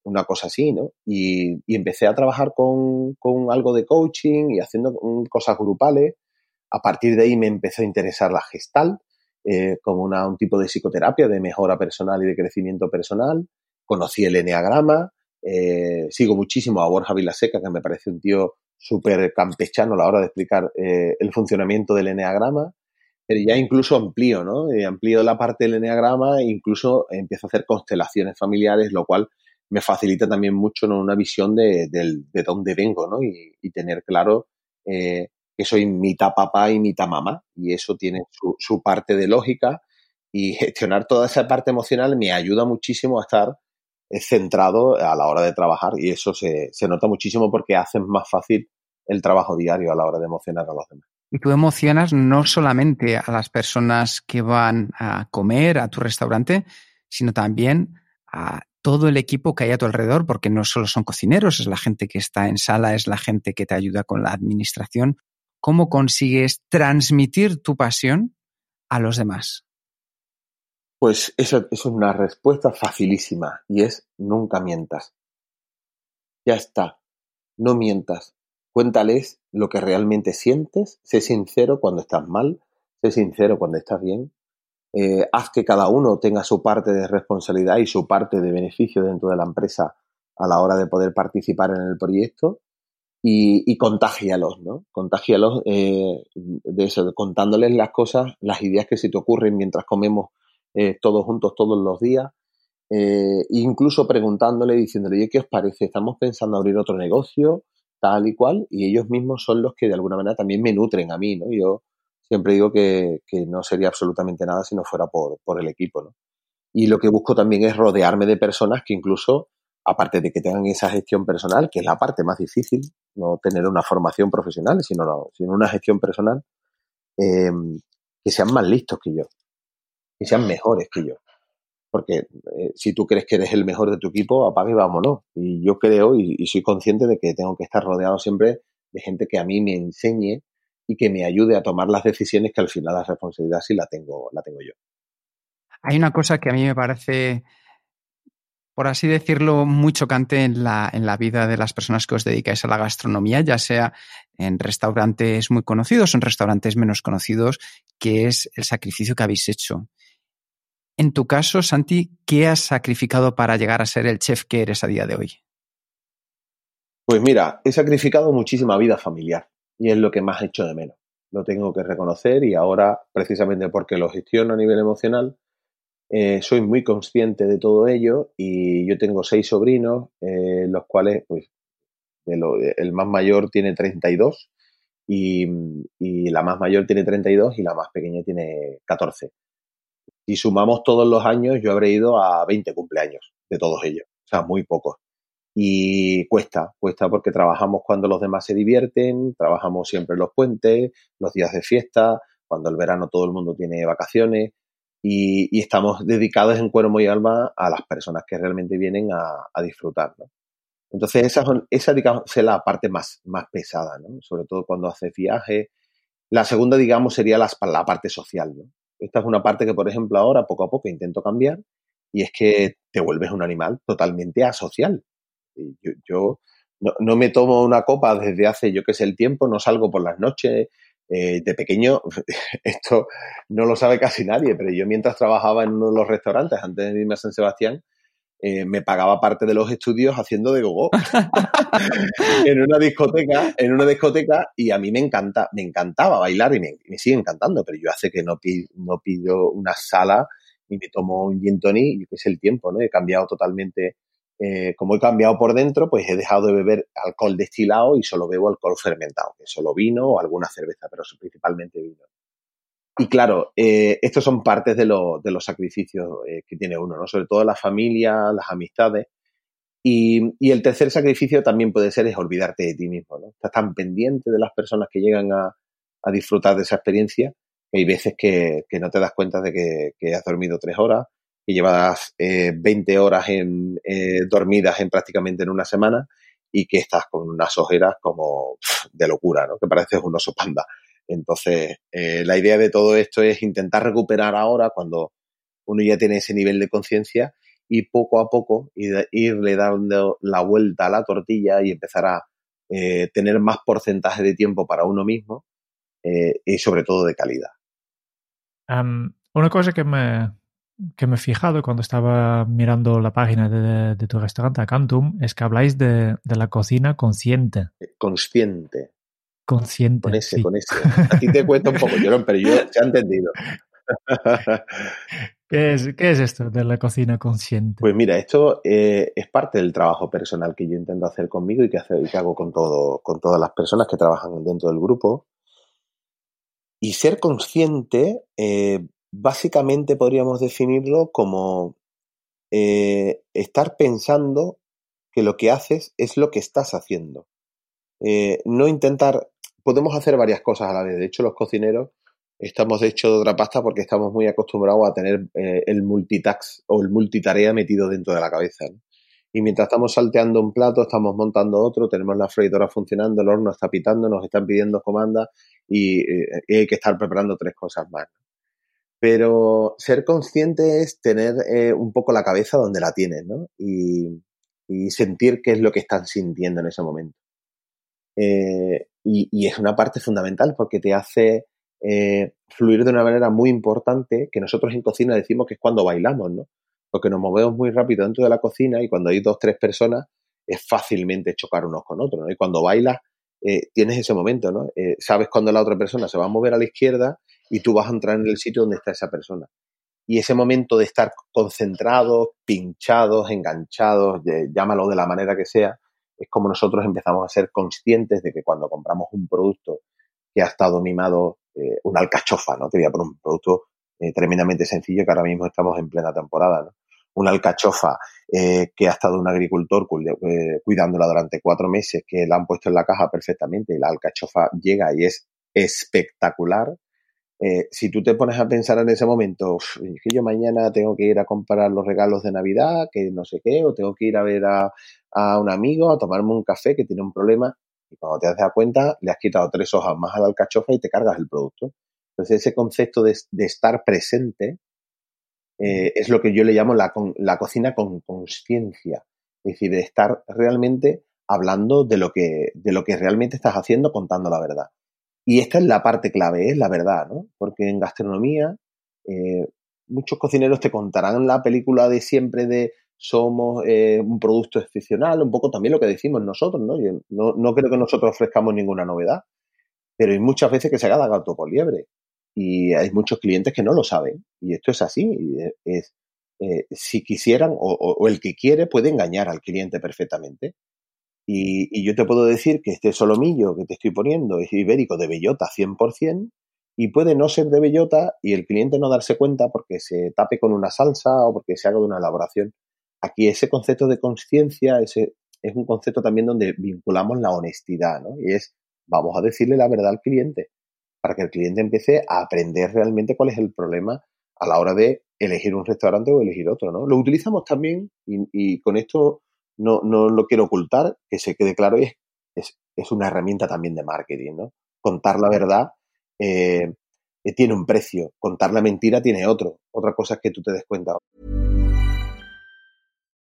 una cosa así, ¿no? Y, empecé a trabajar con, algo de coaching y haciendo cosas grupales. A partir de ahí me empezó a interesar la gestal eh, como una, un tipo de psicoterapia de mejora personal y de crecimiento personal. Conocí el enneagrama, eh, sigo muchísimo a Borja Vilaseca, que me parece un tío súper campechano a la hora de explicar eh, el funcionamiento del enneagrama pero ya incluso amplío, ¿no? Eh, amplío la parte del eneagrama e incluso empiezo a hacer constelaciones familiares, lo cual me facilita también mucho una visión de, de, dónde vengo, ¿no? Y, tener claro eh, que soy mitad papá y mitad mamá, y eso tiene su, su, parte de lógica, y gestionar toda esa parte emocional me ayuda muchísimo a estar eh, centrado a la hora de trabajar, y eso se, se nota muchísimo porque hace más fácil el trabajo diario a la hora de emocionar a los demás. Y tú emocionas no solamente a las personas que van a comer a tu restaurante, sino también a todo el equipo que hay a tu alrededor, porque no solo son cocineros, es la gente que está en sala, es la gente que te ayuda con la administración. ¿Cómo consigues transmitir tu pasión a los demás? Pues eso, es una respuesta facilísima y es nunca mientas. Ya está. No mientas. Cuéntales lo que realmente sientes. Sé sincero cuando estás mal. Sé sincero cuando estás bien. Eh, haz que cada uno tenga su parte de responsabilidad y su parte de beneficio dentro de la empresa a la hora de poder participar en el proyecto y, y contágialos, ¿no? Contágialos eh, de eso, contándoles las cosas, las ideas que se te ocurren mientras comemos eh, todos juntos todos los días, eh, incluso preguntándole, diciéndole, ¿qué os parece? Estamos pensando abrir otro negocio, tal y cual, y ellos mismos son los que de alguna manera también me nutren a mí, ¿no? Yo siempre digo que, que no sería absolutamente nada si no fuera por, por el equipo, ¿no? Y lo que busco también es rodearme de personas que incluso aparte de que tengan esa gestión personal, que es la parte más difícil, no tener una formación profesional, sino, sino una gestión personal, eh, que sean más listos que yo, que sean mejores que yo. Porque eh, si tú crees que eres el mejor de tu equipo, apague y vámonos. Y yo creo y, y, soy consciente de que tengo que estar rodeado siempre de gente que a mí me enseñe y que me ayude a tomar las decisiones que al final la responsabilidad sí la tengo, la tengo yo. Hay una cosa que a mí me parece por así decirlo, muy chocante en la, en la vida de las personas que os dedicáis a la gastronomía, ya sea en restaurantes muy conocidos o en restaurantes menos conocidos, que es el sacrificio que habéis hecho. En tu caso, Santi, ¿qué has sacrificado para llegar a ser el chef que eres a día de hoy? Pues mira, he sacrificado muchísima vida familiar y es lo que más he hecho de menos. Lo tengo que reconocer y ahora, precisamente porque lo gestiono a nivel emocional, eh, soy muy consciente de todo ello y yo tengo seis sobrinos, eh, los cuales, pues, el más mayor tiene 32 y, y la más mayor tiene 32 y la más pequeña tiene 14. Si sumamos todos los años, yo habré ido a 20 cumpleaños de todos ellos, o sea, muy pocos. Y cuesta, cuesta porque trabajamos cuando los demás se divierten, trabajamos siempre los puentes, los días de fiesta, cuando el verano todo el mundo tiene vacaciones y, estamos dedicados en cuerpo y alma a las personas que realmente vienen a, disfrutar. ¿no? Entonces, esa, esa digamos, es la parte más, más pesada, ¿no? sobre todo cuando haces viaje. La segunda, digamos, sería la, la parte social. ¿no? Esta es una parte que, por ejemplo, ahora poco a poco intento cambiar y es que te vuelves un animal totalmente asocial. Yo, yo no, no, me tomo una copa desde hace, yo qué sé, el tiempo, no salgo por las noches, eh, de pequeño, esto no lo sabe casi nadie, pero yo mientras trabajaba en uno de los restaurantes, antes de irme a San Sebastián, eh, me pagaba parte de los estudios haciendo de gogo en una discoteca, en una discoteca, y a mí me encanta, me encantaba bailar y me, me sigue encantando, pero yo hace que no, pido, no pido una sala y me tomo un gin tonic, y que es el tiempo, ¿no? He cambiado totalmente eh, como he cambiado por dentro, pues he dejado de beber alcohol destilado y solo bebo alcohol fermentado, que solo vino o alguna cerveza, pero principalmente vino. Y claro, eh, estos son partes de, lo, de los sacrificios eh, que tiene uno, ¿no? Sobre todo la familia, las amistades. Y, y, el tercer sacrificio también puede ser es olvidarte de ti mismo, ¿no? Estás tan pendiente de las personas que llegan a, disfrutar de esa experiencia que hay veces que, no te das cuenta de que, que has dormido tres horas, que llevas eh, 20 horas en, eh, dormidas en prácticamente en una semana y que estás con unas ojeras como de locura, ¿no? Que pareces un oso panda. Entonces, eh, la idea de todo esto es intentar recuperar ahora cuando uno ya tiene ese nivel de conciencia y poco a poco ir, irle dando la vuelta a la tortilla y empezar a eh, tener más porcentaje de tiempo para uno mismo eh, y sobre todo de calidad. Um, una cosa que me, que me he fijado cuando estaba mirando la página de, de tu restaurante Acantum es que habláis de, de, la cocina consciente. Consciente. Consciente. Con ese, sí. con ese. A ti te cuesta un poco, Llorón, pero yo se ha entendido. ¿Qué es, ¿Qué es esto de la cocina consciente? Pues mira, esto eh, es parte del trabajo personal que yo intento hacer conmigo y que, hace, y que hago con, todo, con todas las personas que trabajan dentro del grupo. Y ser consciente eh, básicamente podríamos definirlo como eh, estar pensando que lo que haces es lo que estás haciendo. No intentar, podemos hacer varias cosas a la vez. De hecho, los cocineros estamos de hecho de otra pasta porque estamos muy acostumbrados a tener eh, el multitask o el multitarea metido dentro de la cabeza. ¿no? Y mientras estamos salteando un plato, estamos montando otro, tenemos la freidora funcionando, el horno está pitando, nos están pidiendo comandas y, y hay que estar preparando tres cosas más. pero ser consciente es tener eh, un poco la cabeza donde la tienes, ¿no? Y, y sentir qué es lo que están sintiendo en ese momento. Eh, y, es una parte fundamental porque te hace eh, fluir de una manera muy importante que nosotros en cocina decimos que es cuando bailamos, ¿no? Porque nos movemos muy rápido dentro de la cocina y cuando hay dos, tres personas es fácilmente chocar unos con otros, ¿no? Y cuando bailas eh, tienes ese momento, ¿no? sabes cuando la otra persona se va a mover a la izquierda y tú vas a entrar en el sitio donde está esa persona. Y ese momento de estar concentrados, pinchados, enganchados, llámalo de la manera que sea, es como nosotros empezamos a ser conscientes de que cuando compramos un producto que ha estado mimado, eh, una alcachofa, ¿no? Te voy a poner un producto eh, tremendamente sencillo que ahora mismo estamos en plena temporada, ¿no? Una alcachofa eh, que ha estado un agricultor cuidándola durante cuatro meses, que la han puesto en la caja perfectamente y la alcachofa llega y es espectacular, eh, si tú te pones a pensar en ese momento, que yo mañana tengo que ir a comprar los regalos de Navidad, que no sé qué, o tengo que ir a ver a, un amigo, a tomarme un café que tiene un problema, y cuando te das cuenta, le has quitado tres hojas más a la alcachofa y te cargas el producto. Entonces, ese concepto de, estar presente eh, es lo que yo le llamo la, la cocina con conciencia. Es decir, de estar realmente hablando de lo, que, de lo que realmente estás haciendo, contando la verdad. Y esta es la parte clave, es la verdad, ¿no? Porque en gastronomía eh, muchos cocineros te contarán la película de siempre de somos eh, un producto excepcional, un poco también lo que decimos nosotros, ¿no? no, no creo que nosotros ofrezcamos ninguna novedad, pero hay muchas veces que se haga gato por liebre y hay muchos clientes que no lo saben y esto es así, es, eh, si quisieran o, el que quiere puede engañar al cliente perfectamente y, yo te puedo decir que este solomillo que te estoy poniendo es ibérico de bellota 100% y puede no ser de bellota y el cliente no darse cuenta porque se tape con una salsa o porque se haga de una elaboración. Aquí ese concepto de conciencia es un concepto también donde vinculamos la honestidad, ¿no? Y es, vamos a decirle la verdad al cliente para que el cliente empiece a aprender realmente cuál es el problema a la hora de elegir un restaurante o elegir otro, ¿no? Lo utilizamos también y con esto no, no lo quiero ocultar, que se quede claro, es, es, es una herramienta también de marketing, ¿no? Contar la verdad eh, eh, tiene un precio, contar la mentira tiene otro. Otra cosa es que tú te des cuenta.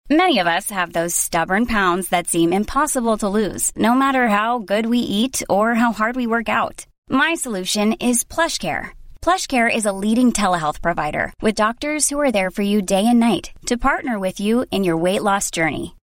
Many of us have those stubborn pounds that seem impossible to lose, no matter how good we eat or how hard we work out. My solution is PlushCare. PlushCare is a leading telehealth provider with doctors who are there for you day and night to partner with you in your weight loss journey.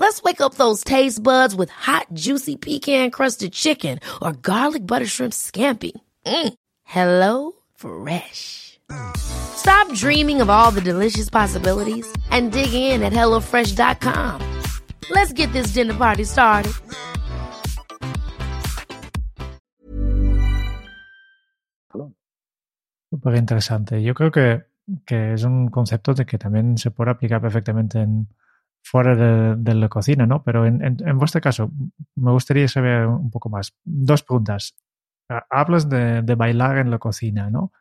Let's wake up those taste buds with hot, juicy pecan crusted chicken or garlic butter shrimp scampi. Mm. Hello Fresh. Stop dreaming of all the delicious possibilities and dig in at HelloFresh.com. Let's get this dinner party started. Súper interesante. Yo creo que, que es un concepto de que también se puede aplicar perfectamente en fuera de, la cocina, ¿no? Pero en, en, vuestro caso, me gustaría saber un poco más. Dos preguntas. Hablas de, de bailar en la cocina, ¿no?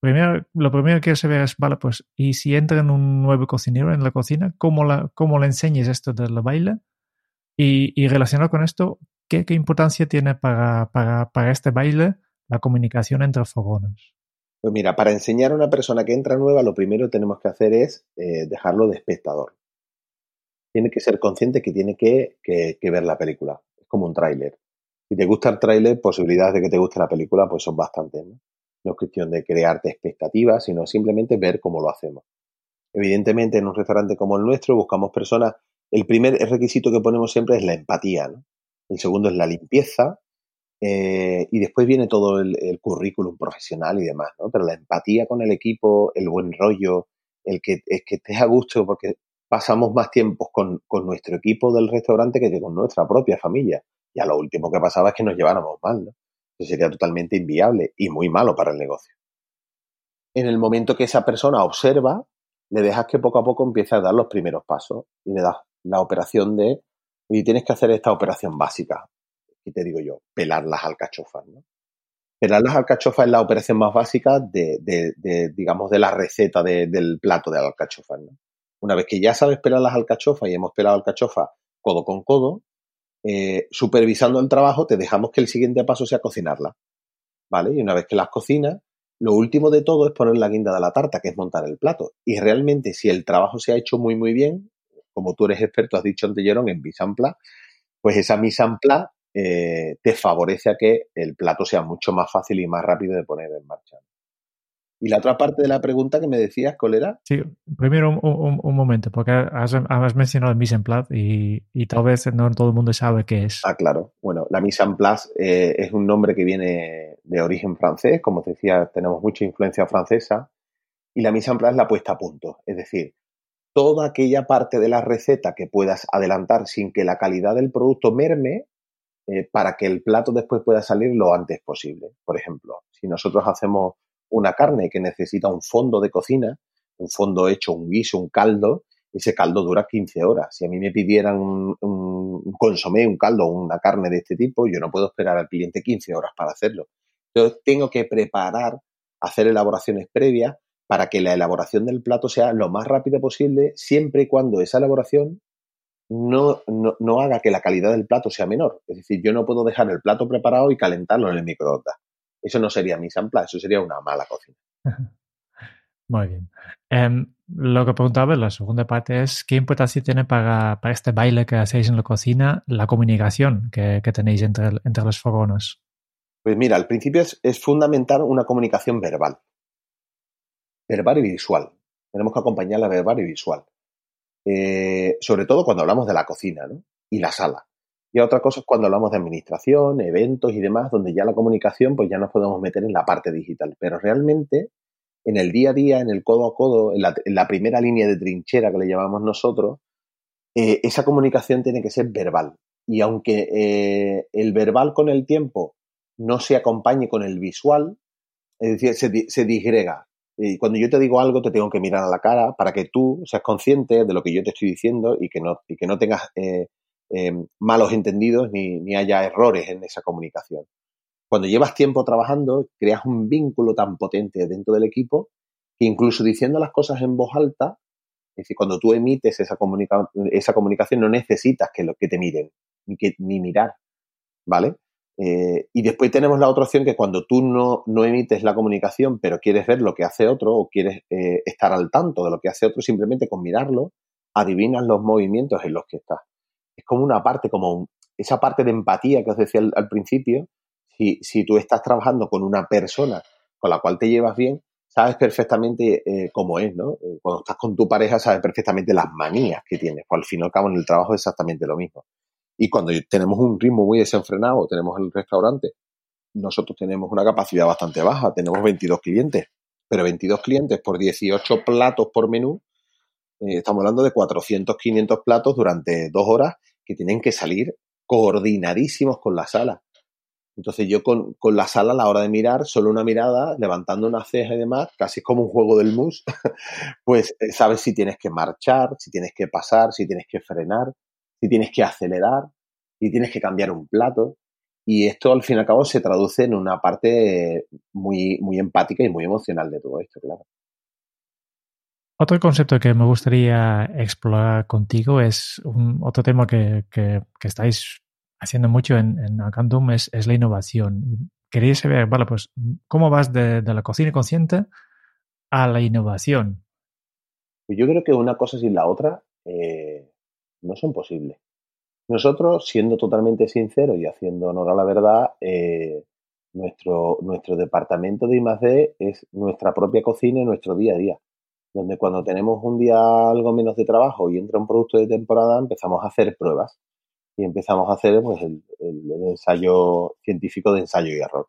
Primero, lo primero que quiero saber es, vale, pues, ¿y si entra un nuevo cocinero en la cocina, cómo, la, cómo le enseñes esto del baile? Y, y relacionado con esto, ¿qué, qué importancia tiene para, para, para, este baile la comunicación entre fogones? Pues mira, para enseñar a una persona que entra nueva, lo primero que tenemos que hacer es eh, dejarlo de espectador tiene que ser consciente que tiene que, ver la película. Es como un tráiler. Si te gusta el tráiler, posibilidades de que te guste la película pues son bastantes. ¿no? no es cuestión de crearte expectativas, sino simplemente ver cómo lo hacemos. Evidentemente, en un restaurante como el nuestro buscamos personas. El primer requisito que ponemos siempre es la empatía. ¿no? El segundo es la limpieza. Eh, y después viene todo el, currículum profesional y demás, ¿no? Pero la empatía con el equipo, el buen rollo, el que, es que estés a gusto porque pasamos más tiempo con, nuestro equipo del restaurante que con nuestra propia familia. Y a lo último que pasaba es que nos lleváramos mal, ¿no? Eso sería totalmente inviable y muy malo para el negocio. En el momento que esa persona observa, le dejas que poco a poco empiece a dar los primeros pasos y le das la operación de, y tienes que hacer esta operación básica, y te digo yo, pelar las alcachofas, ¿no? Pelar las alcachofas es la operación más básica de, de, digamos, de la receta del plato de alcachofas. ¿no? Una vez que ya sabes pelar las alcachofas y hemos pelado alcachofas codo con codo, eh, supervisando el trabajo, te dejamos que el siguiente paso sea cocinarla. ¿Vale? Y una vez que las cocinas, lo último de todo es poner la guinda de la tarta, que es montar el plato. Y realmente, si el trabajo se ha hecho muy, muy bien, como tú eres experto, has dicho antes, Jerón, en mise en pues esa mise en eh, te favorece a que el plato sea mucho más fácil y más rápido de poner en marcha. Y la otra parte de la pregunta que me decías, ¿cuál era? Sí, primero un, momento, porque has, mencionado el mise en place y, tal vez no todo el mundo sabe qué es. Ah, claro. Bueno, la mise en place eh, es un nombre que viene de origen francés, como te decía, tenemos mucha influencia francesa, y la mise en place es la puesta a punto, es decir, toda aquella parte de la receta que puedas adelantar sin que la calidad del producto merme eh, para que el plato después pueda salir lo antes posible. Por ejemplo, si nosotros hacemos una carne que necesita un fondo de cocina, un fondo hecho, un guiso, un caldo, ese caldo dura 15 horas. Si a mí me pidieran un, un consomé, un caldo, una carne de este tipo, yo no puedo esperar al cliente 15 horas para hacerlo. Entonces tengo que preparar, hacer elaboraciones previas para que la elaboración del plato sea lo más rápida posible, siempre y cuando esa elaboración no, no, haga que la calidad del plato sea menor. Es decir, yo no puedo dejar el plato preparado y calentarlo en el microondas. Eso no sería mi en eso sería una mala cocina. Muy bien. Em, lo que preguntaba en la segunda parte es qué importancia tiene para, para, este baile que hacéis en la cocina la comunicación que, tenéis entre, entre los fogones. Pues mira, al principio es, es fundamental una comunicación verbal. Verbal y visual. Tenemos que acompañarla verbal y visual. Eh, sobre todo cuando hablamos de la cocina ¿no? y la sala. Y otra cosa es cuando hablamos de administración, eventos y demás, donde ya la comunicación, pues ya nos podemos meter en la parte digital. Pero realmente, en el día a día, en el codo a codo, en la, primera línea de trinchera que le llamamos nosotros, eh, esa comunicación tiene que ser verbal. Y aunque eh, el verbal con el tiempo no se acompañe con el visual, es decir, se, se disgrega. Y cuando yo te digo algo, te tengo que mirar a la cara para que tú seas consciente de lo que yo te estoy diciendo y que no, y que no tengas eh, eh, malos entendidos ni, haya errores en esa comunicación. Cuando llevas tiempo trabajando, creas un vínculo tan potente dentro del equipo que incluso diciendo las cosas en voz alta, es decir, cuando tú emites esa, esa comunicación no necesitas que, lo, que te miren, ni, que, ni mirar, ¿vale? Eh, y después tenemos la otra opción que cuando tú no, no, emites la comunicación, pero quieres ver lo que hace otro o quieres eh, estar al tanto de lo que hace otro, simplemente con mirarlo, adivinas los movimientos en los que estás. Es como una parte, como esa parte de empatía que os decía al, principio. Si, si, tú estás trabajando con una persona con la cual te llevas bien, sabes perfectamente eh, cómo es, ¿no? cuando estás con tu pareja, sabes perfectamente las manías que tienes. Pues al fin y al cabo en el trabajo es exactamente lo mismo. Y cuando tenemos un ritmo muy desenfrenado, tenemos el restaurante, nosotros tenemos una capacidad bastante baja, tenemos 22 clientes, pero 22 clientes por 18 platos por menú, eh, estamos hablando de 400, 500 platos durante dos horas que tienen que salir coordinadísimos con la sala. Entonces yo con, con, la sala a la hora de mirar, solo una mirada, levantando una ceja y demás, casi como un juego del mus, pues eh, sabes si tienes que marchar, si tienes que pasar, si tienes que frenar si tienes que acelerar, si tienes que cambiar un plato. Y esto al fin y al cabo se traduce en una parte muy, muy empática y muy emocional de todo esto, claro. Otro concepto que me gustaría explorar contigo es un, otro tema que, que, estáis haciendo mucho en, en Acantum, es, es, la innovación. quería saber, vale, pues, ¿cómo vas de, de, la cocina consciente a la innovación? Pues yo creo que una cosa sin la otra eh, no son posibles. Nosotros, siendo totalmente sinceros y haciendo honor a la verdad, eh, nuestro, nuestro departamento de I+.D. es nuestra propia cocina y nuestro día a día. Donde cuando tenemos un día algo menos de trabajo y entra un producto de temporada, empezamos a hacer pruebas y empezamos a hacer pues, el, ensayo científico de ensayo y error.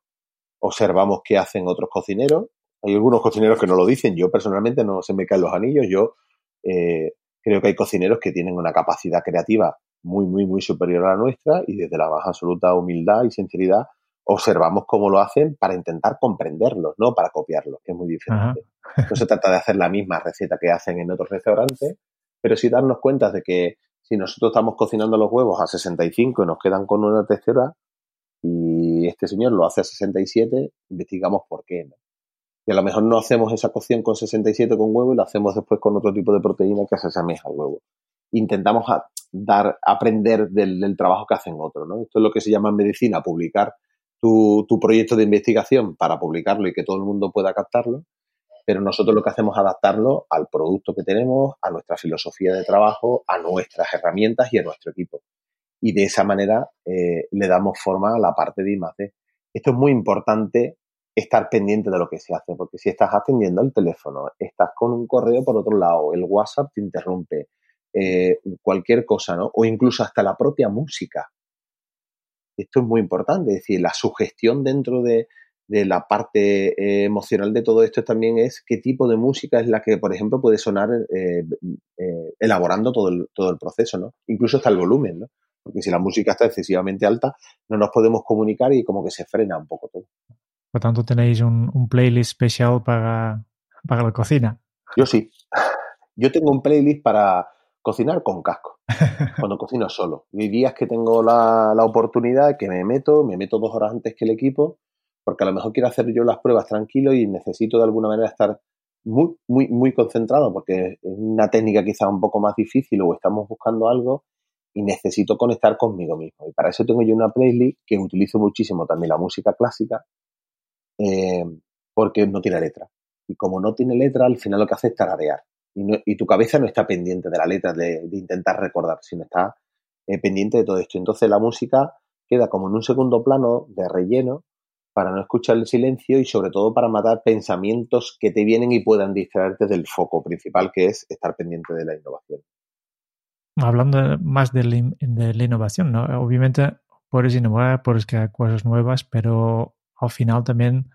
Observamos qué hacen otros cocineros. Hay algunos cocineros que no lo dicen. Yo personalmente no se me caen los anillos. Yo eh, Creo que hay cocineros que tienen una capacidad creativa muy, muy, muy superior a la nuestra y desde la más absoluta humildad y sinceridad observamos cómo lo hacen para intentar comprenderlos, no para copiarlos, que es muy diferente. No se trata de hacer la misma receta que hacen en otros restaurantes, pero sí darnos cuenta de que si nosotros estamos cocinando los huevos a 65 y nos quedan con una tercera y este señor lo hace a 67, investigamos por qué. ¿no? Y a lo mejor no hacemos esa cocción con 67 con huevo y lo hacemos después con otro tipo de proteína que se asemeja al huevo. Intentamos dar, aprender del, trabajo que hacen otros. ¿no? Esto es lo que se llama en medicina publicar tu, proyecto de investigación para publicarlo y que todo el mundo pueda captarlo pero nosotros lo que hacemos es adaptarlo al producto que tenemos, a nuestra filosofía de trabajo, a nuestras herramientas y a nuestro equipo. Y de esa manera eh, le damos forma a la parte de I+D. Esto es muy importante estar pendiente de lo que se hace, porque si estás atendiendo el teléfono, estás con un correo por otro lado, el WhatsApp te interrumpe, eh, cualquier cosa, ¿no? O incluso hasta la propia música. Esto es muy importante, es decir, la sugestión dentro de, de la parte eh, emocional de todo esto también es qué tipo de música es la que, por ejemplo, puede sonar eh, eh, elaborando todo el, todo el proceso, ¿no? Incluso hasta el volumen, ¿no? Porque si la música está excesivamente alta, no nos podemos comunicar y como que se frena un poco todo. Por tanto, tenéis un, un playlist especial para, para la cocina. Yo sí. Yo tengo un playlist para cocinar con casco, cuando cocino solo. Y hay días que tengo la, la oportunidad que me meto, me meto dos horas antes que el equipo porque a lo mejor quiero hacer yo las pruebas tranquilo y necesito de alguna manera estar muy, muy, muy concentrado porque es una técnica quizá un poco más difícil o estamos buscando algo y necesito conectar conmigo mismo. Y para eso tengo yo una playlist que utilizo muchísimo también la música clásica eh, porque no tiene letra. Y como no tiene letra, al final lo que hace es tararear. Y, tu cabeza no está pendiente de la letra, de, intentar recordar, sino está eh, pendiente de todo esto. Entonces la música queda como en un segundo plano de relleno para no escuchar el silencio y sobre todo para matar pensamientos que te vienen y puedan distraerte del foco principal que es estar pendiente de la innovación. Hablando más de la, innovación, ¿no? obviamente puedes innovar, puedes crear cosas nuevas, pero al final también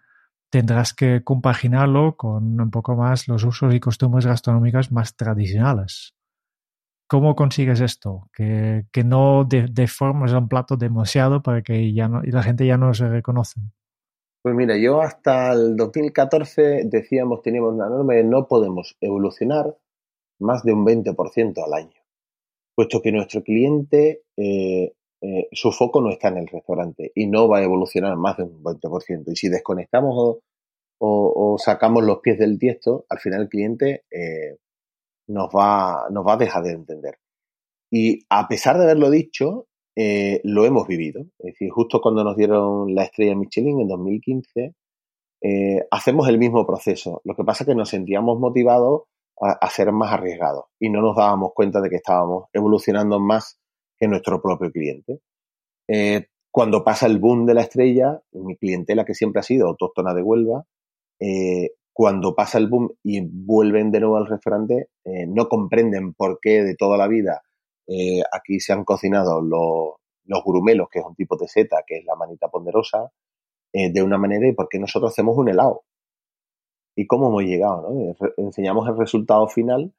tendrás que compaginarlo con un poco más los usos y costumbres gastronómicas más tradicionales. ¿Cómo consigues esto? Que, que no deformes un plato demasiado para que ya no, y la gente ya no se reconoce. Pues mira, yo hasta el 2014 decíamos, teníamos una norma de no podemos evolucionar más de un 20% al año, puesto que nuestro cliente, eh, eh, su foco no está en el restaurante y no va a evolucionar más de un 20%. Y si desconectamos o, sacamos los pies del tiesto, al final el cliente eh, nos, va, nos va a dejar de entender. Y a pesar de haberlo dicho, eh, lo hemos vivido. Es decir, justo cuando nos dieron la estrella Michelin en 2015, eh, hacemos el mismo proceso. Lo que pasa es que nos sentíamos motivados a, ser más arriesgados y no nos dábamos cuenta de que estábamos evolucionando más que nuestro propio cliente. Eh, cuando pasa el boom de la estrella, mi clientela que siempre ha sido autóctona de Huelva, cuando pasa el boom y vuelven de nuevo al restaurante, no comprenden por qué de toda la vida eh, aquí se han cocinado los, los grumelos, que es un tipo de seta, que es la manita ponderosa, eh, de una manera y por qué nosotros hacemos un helado. Y cómo hemos llegado, ¿no? Enseñamos el resultado final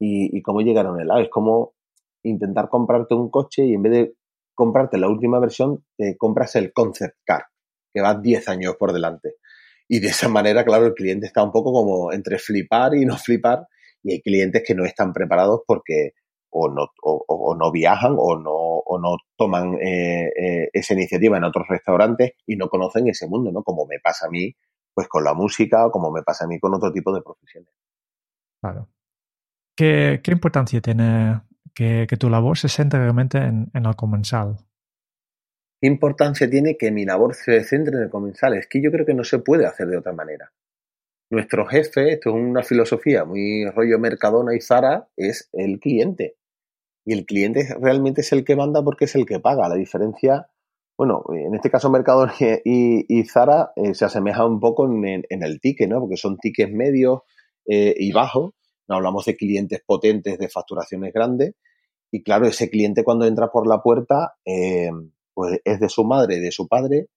y, cómo llegar a helado. Es como intentar comprarte un coche y en vez de comprarte la última versión, te compras el concept car, que va 10 años por delante. Y de esa manera, claro, el cliente está un poco como entre flipar y no flipar. Y hay clientes que no están preparados porque o no, o, no viajan o no, o no toman eh, eh, esa iniciativa en otros restaurantes y no conocen ese mundo, ¿no? Como me pasa a mí, pues con la música o como me pasa a mí con otro tipo de profesiones. Claro. ¿Qué, qué importancia tiene que, tu labor se centre realmente en, el comensal? ¿Qué importancia tiene que mi labor se centre en el comensal? Es que yo creo que no se puede hacer de otra manera nuestro jefe, esto es una filosofía muy rollo Mercadona y Zara, es el cliente. Y el cliente realmente es el que manda porque es el que paga. La diferencia, bueno, en este caso Mercadona y, Zara eh, se asemeja un poco en, el ticket, ¿no? Porque son tickets medios eh, y bajos. No hablamos de clientes potentes de facturaciones grandes. Y claro, ese cliente cuando entra por la puerta, eh, pues es de su madre, de su padre,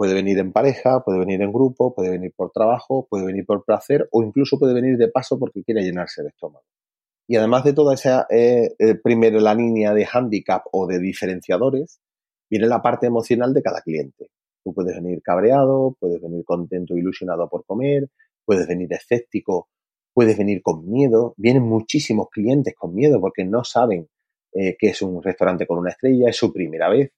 Puede venir en pareja, puede venir en grupo, puede venir por trabajo, puede venir por placer o incluso puede venir de paso porque quiere llenarse el estómago. Y además de toda esa eh, eh, primero la línea de handicap o de diferenciadores, viene la parte emocional de cada cliente. Tú puedes venir cabreado, puedes venir contento, ilusionado por comer, puedes venir escéptico, puedes venir con miedo. Vienen muchísimos clientes con miedo porque no saben eh, que es un restaurante con una estrella, es su primera vez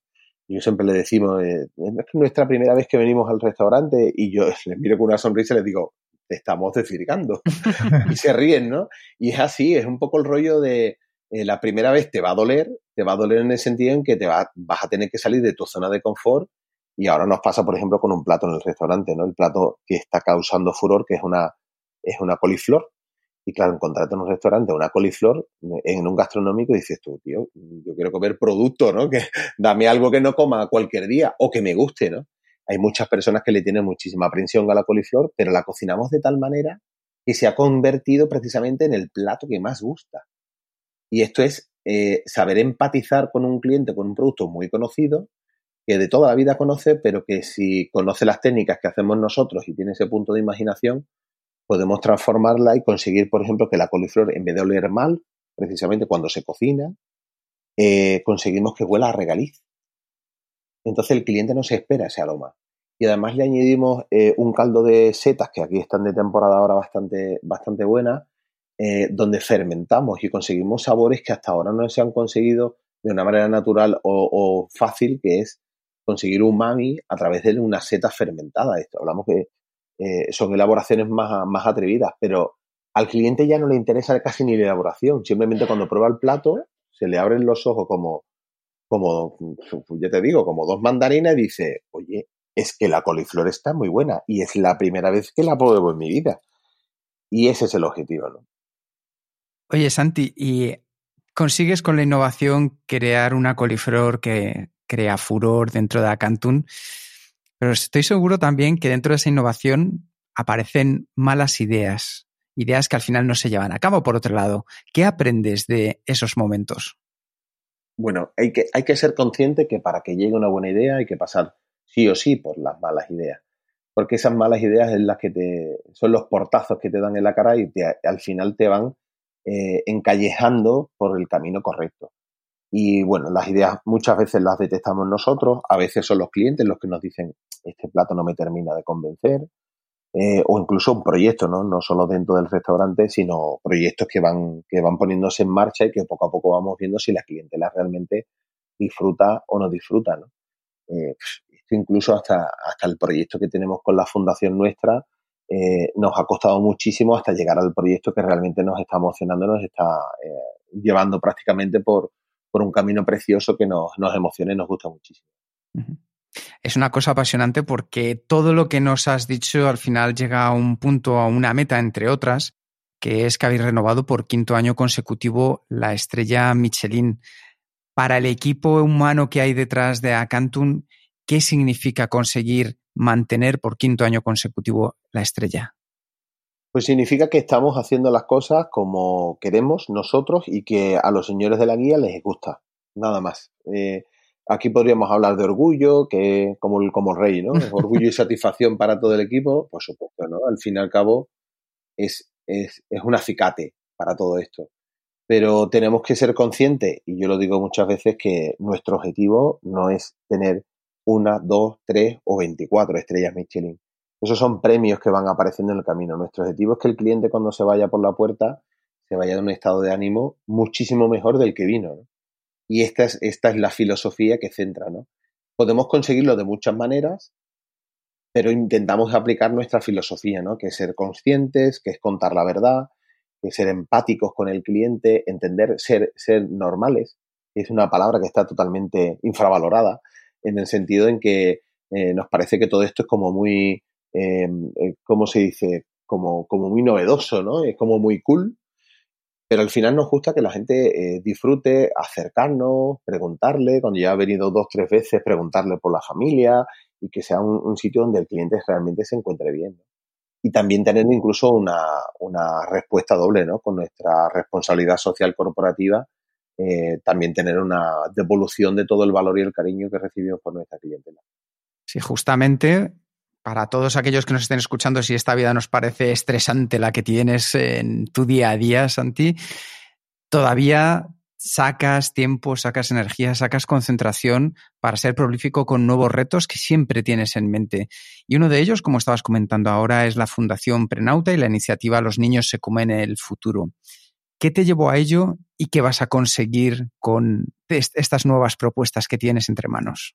yo siempre le decimos, eh, es nuestra primera vez que venimos al restaurante y yo les miro con una sonrisa y les digo, te estamos desvirgando. y se ríen, ¿no? Y es así, es un poco el rollo de eh, la primera vez te va a doler, te va a doler en el sentido en que te va, vas a tener que salir de tu zona de confort y ahora nos pasa, por ejemplo, con un plato en el restaurante, ¿no? El plato que está causando furor, que es una, es una coliflor. Y claro, encontrarte en un restaurante una coliflor en un gastronómico y dices tú, tío, yo quiero comer producto, ¿no? Que dame algo que no coma cualquier día o que me guste, ¿no? Hay muchas personas que le tienen muchísima aprensión a la coliflor, pero la cocinamos de tal manera que se ha convertido precisamente en el plato que más gusta. Y esto es eh, saber empatizar con un cliente, con un producto muy conocido, que de toda la vida conoce, pero que si conoce las técnicas que hacemos nosotros y tiene ese punto de imaginación, podemos transformarla y conseguir, por ejemplo, que la coliflor, en vez de oler mal, precisamente cuando se cocina, eh, conseguimos que huela a regaliz. Entonces el cliente no se espera ese aroma. Y además le añadimos eh, un caldo de setas, que aquí están de temporada ahora bastante, bastante buena, eh, donde fermentamos y conseguimos sabores que hasta ahora no se han conseguido de una manera natural o, fácil, que es conseguir un mami a través de una seta fermentada. Esto hablamos que eh, son elaboraciones más, más atrevidas, pero al cliente ya no le interesa casi ni la elaboración. Simplemente cuando prueba el plato, se le abren los ojos como, como, ya te digo, como dos mandarinas y dice, oye, es que la coliflor está muy buena y es la primera vez que la pruebo en mi vida. Y ese es el objetivo, ¿no? Oye, Santi, ¿y consigues con la innovación crear una coliflor que crea furor dentro de Acantun? Pero estoy seguro también que dentro de esa innovación aparecen malas ideas, ideas que al final no se llevan a cabo. Por otro lado, ¿qué aprendes de esos momentos? Bueno, hay que, hay que ser consciente que para que llegue una buena idea hay que pasar sí o sí por las malas ideas. Porque esas malas ideas las que te, son los portazos que te dan en la cara y al final te van eh, encallejando por el camino correcto. Y bueno, las ideas muchas veces las detectamos nosotros, a veces son los clientes los que nos dicen, este plato no me termina de convencer, eh, o incluso un proyecto, ¿no? No solo dentro del restaurante, sino proyectos que van, que van poniéndose en marcha y que poco a poco vamos viendo si la clientela realmente disfruta o no disfruta, ¿no? Eh, esto incluso hasta, hasta el proyecto que tenemos con la fundación nuestra, eh, nos ha costado muchísimo hasta llegar al proyecto que realmente nos está emocionando, nos está llevando prácticamente por, por un camino precioso que nos, emociona y nos gusta muchísimo. Es una cosa apasionante porque todo lo que nos has dicho al final llega a un punto, a una meta, entre otras, que es que habéis renovado por quinto año consecutivo la estrella Michelin. Para el equipo humano que hay detrás de Acantun, ¿qué significa conseguir mantener por quinto año consecutivo la estrella? Pues significa que estamos haciendo las cosas como queremos nosotros y que a los señores de la guía les gusta, nada más. Eh, aquí podríamos hablar de orgullo, que como el, como rey, ¿no? Orgullo y satisfacción para todo el equipo, por supuesto, ¿no? Al fin y al cabo es, es, es un acicate para todo esto. Pero tenemos que ser conscientes, y yo lo digo muchas veces, que nuestro objetivo no es tener una, dos, tres o veinticuatro estrellas Michelin. Esos son premios que van apareciendo en el camino. Nuestro objetivo es que el cliente cuando se vaya por la puerta se vaya de un estado de ánimo muchísimo mejor del que vino. Y esta es, esta es la filosofía que centra. ¿no? Podemos conseguirlo de muchas maneras, pero intentamos aplicar nuestra filosofía, ¿no? que es ser conscientes, que es contar la verdad, que es ser empáticos con el cliente, entender, ser, ser normales. Es una palabra que está totalmente infravalorada en el sentido en que eh, nos parece que todo esto es como muy, eh, eh, ¿cómo se dice? Como, muy novedoso, ¿no? Es como muy cool. Pero al final nos gusta que la gente eh, disfrute, acercarnos, preguntarle, cuando ya ha venido dos, tres veces, preguntarle por la familia y que sea un, sitio donde el cliente realmente se encuentre bien. Y también tener incluso una, una, respuesta doble, ¿no? Con nuestra responsabilidad social corporativa, eh, también tener una devolución de todo el valor y el cariño que recibimos por nuestra clientela. Sí, justamente para todos aquellos que nos estén escuchando, si esta vida nos parece estresante la que tienes en tu día a día, Santi, todavía sacas tiempo, sacas energía, sacas concentración para ser prolífico con nuevos retos que siempre tienes en mente. Y uno de ellos, como estabas comentando ahora, es la Fundación Prenauta y la iniciativa Los niños se comen el futuro. ¿Qué te llevó a ello y qué vas a conseguir con estas nuevas propuestas que tienes entre manos?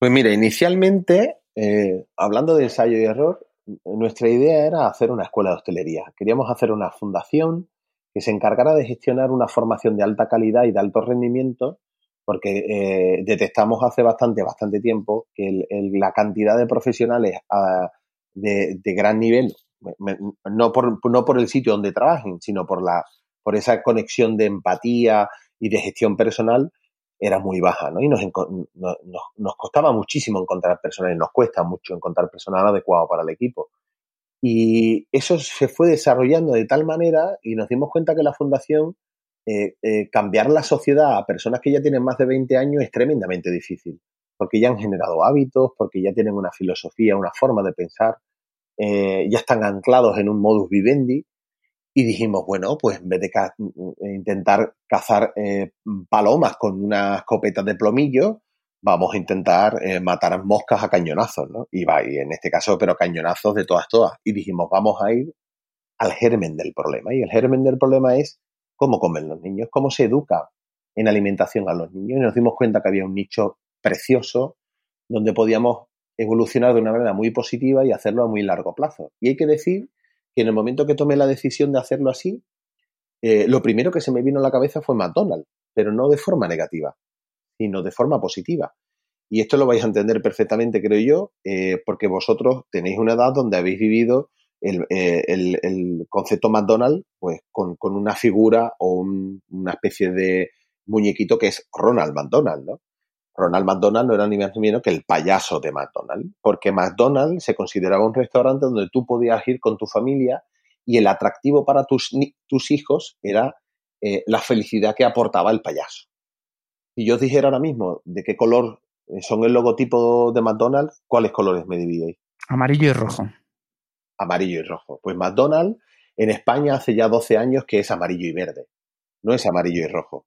Pues mira, inicialmente, eh, hablando de ensayo y error, nuestra idea era hacer una escuela de hostelería. Queríamos hacer una fundación que se encargara de gestionar una formación de alta calidad y de alto rendimiento, porque eh, detectamos hace bastante, bastante tiempo que la cantidad de profesionales ah, de, gran nivel, no por, no por el sitio donde trabajen, sino por, la, por esa conexión de empatía y de gestión personal, era muy baja, ¿no? Y nos, nos, nos costaba muchísimo encontrar personal, y nos cuesta mucho encontrar personal adecuado para el equipo. Y eso se fue desarrollando de tal manera y nos dimos cuenta que la fundación, eh, eh, cambiar la sociedad a personas que ya tienen más de 20 años es tremendamente difícil, porque ya han generado hábitos, porque ya tienen una filosofía, una forma de pensar, eh, ya están anclados en un modus vivendi y dijimos, bueno, pues en vez de intentar cazar eh, palomas con unas escopeta de plomillo, vamos a intentar eh, matar moscas a cañonazos, ¿no? Y va, y en este caso, pero cañonazos de todas, todas. Y dijimos, vamos a ir al germen del problema. Y el germen del problema es cómo comen los niños, cómo se educa en alimentación a los niños. Y nos dimos cuenta que había un nicho precioso donde podíamos evolucionar de una manera muy positiva y hacerlo a muy largo plazo. Y hay que decir que en el momento que tomé la decisión de hacerlo así, eh, lo primero que se me vino a la cabeza fue McDonald's, pero no de forma negativa, sino de forma positiva. Y esto lo vais a entender perfectamente, creo yo, eh, porque vosotros tenéis una edad donde habéis vivido el, eh, concepto McDonald's pues, con, una figura o una especie de muñequito que es Ronald McDonald, ¿no? Ronald McDonald no era ni más ni menos que el payaso de McDonald's, porque McDonald's se consideraba un restaurante donde tú podías ir con tu familia y el atractivo para tus, tus hijos era eh, la felicidad que aportaba el payaso. Si yo os dijera ahora mismo de qué color son el logotipo de McDonald's, ¿cuáles colores me dividíais? Amarillo y rojo. Amarillo y rojo. Pues McDonald's en España hace ya 12 años que es amarillo y verde, no es amarillo y rojo.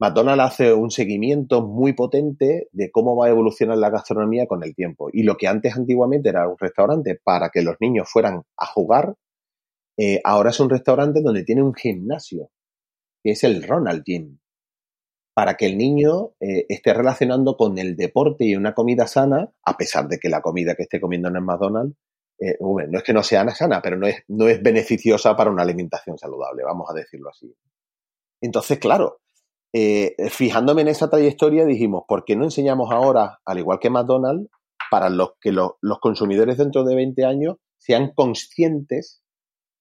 McDonald's hace un seguimiento muy potente de cómo va a evolucionar la gastronomía con el tiempo. Y lo que antes antiguamente era un restaurante para que los niños fueran a jugar, eh, ahora es un restaurante donde tiene un gimnasio, que es el Ronald Gym, para que el niño eh, esté relacionando con el deporte y una comida sana, a pesar de que la comida que esté comiendo en el McDonald's, eh, no es que no sea sana, pero no es, no es beneficiosa para una alimentación saludable, vamos a decirlo así. Entonces, claro, eh, fijándome en esa trayectoria, dijimos, ¿por qué no enseñamos ahora, al igual que McDonald's, para los que los consumidores dentro de 20 años sean conscientes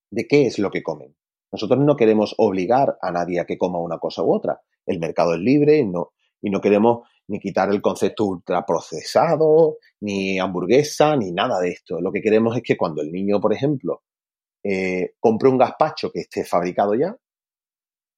de qué es lo que comen? Nosotros no queremos obligar a nadie a que coma una cosa u otra. El mercado es libre y no, y no queremos ni quitar el concepto ultraprocesado, ni hamburguesa, ni nada de esto. Lo que queremos es que cuando el niño, por ejemplo, eh, compre un gazpacho que esté fabricado ya,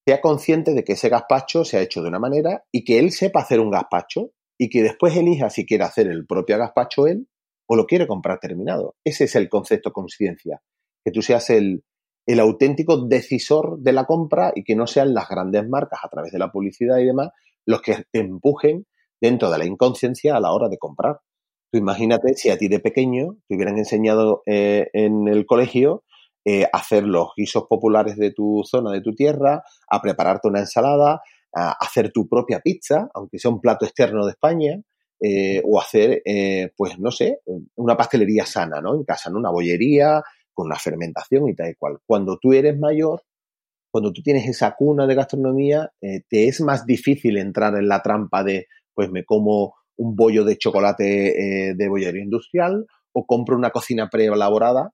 sea consciente de que ese gazpacho se ha hecho de una manera y que él sepa hacer un gazpacho y que después elija si quiere hacer el propio gazpacho él o lo quiere comprar terminado. Ese es el concepto conciencia, que tú seas el, el auténtico decisor de la compra y que no sean las grandes marcas a través de la publicidad y demás los que te empujen dentro de la inconsciencia a la hora de comprar. Tú imagínate si a ti de pequeño te hubieran enseñado eh, en el colegio eh, hacer los guisos populares de tu zona, de tu tierra, a prepararte una ensalada, a hacer tu propia pizza, aunque sea un plato externo de España, eh, o hacer, eh, pues no sé, una pastelería sana, ¿no? En casa, ¿no? Una bollería con una fermentación y tal y cual. Cuando tú eres mayor, cuando tú tienes esa cuna de gastronomía, te es más difícil entrar en la trampa de, pues me como un bollo de chocolate de bollería industrial o compro una cocina preelaborada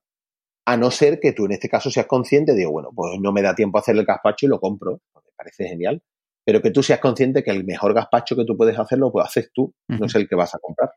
a no ser que tú en este caso seas consciente de, bueno, pues no me da tiempo a hacer el gazpacho y lo compro, me parece genial, pero que tú seas consciente que el mejor gazpacho que tú puedes hacerlo, pues haces tú, no es el que vas a comprar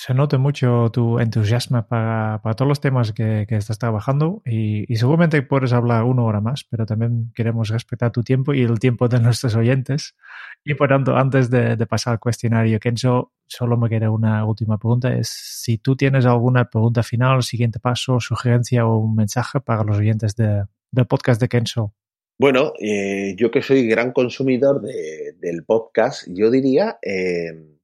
se nota mucho tu entusiasmo para, para todos los temas que, que estás trabajando y, y, seguramente puedes hablar una hora más, pero también queremos respetar tu tiempo y el tiempo de nuestros oyentes. Y por tanto, antes de, de pasar al cuestionario, Kenzo, solo me queda una última pregunta. Es si tú tienes alguna pregunta final, siguiente paso, sugerencia o un mensaje para los oyentes de, del podcast de Kenzo. Bueno, eh, yo que soy gran consumidor de, del podcast, yo diría eh,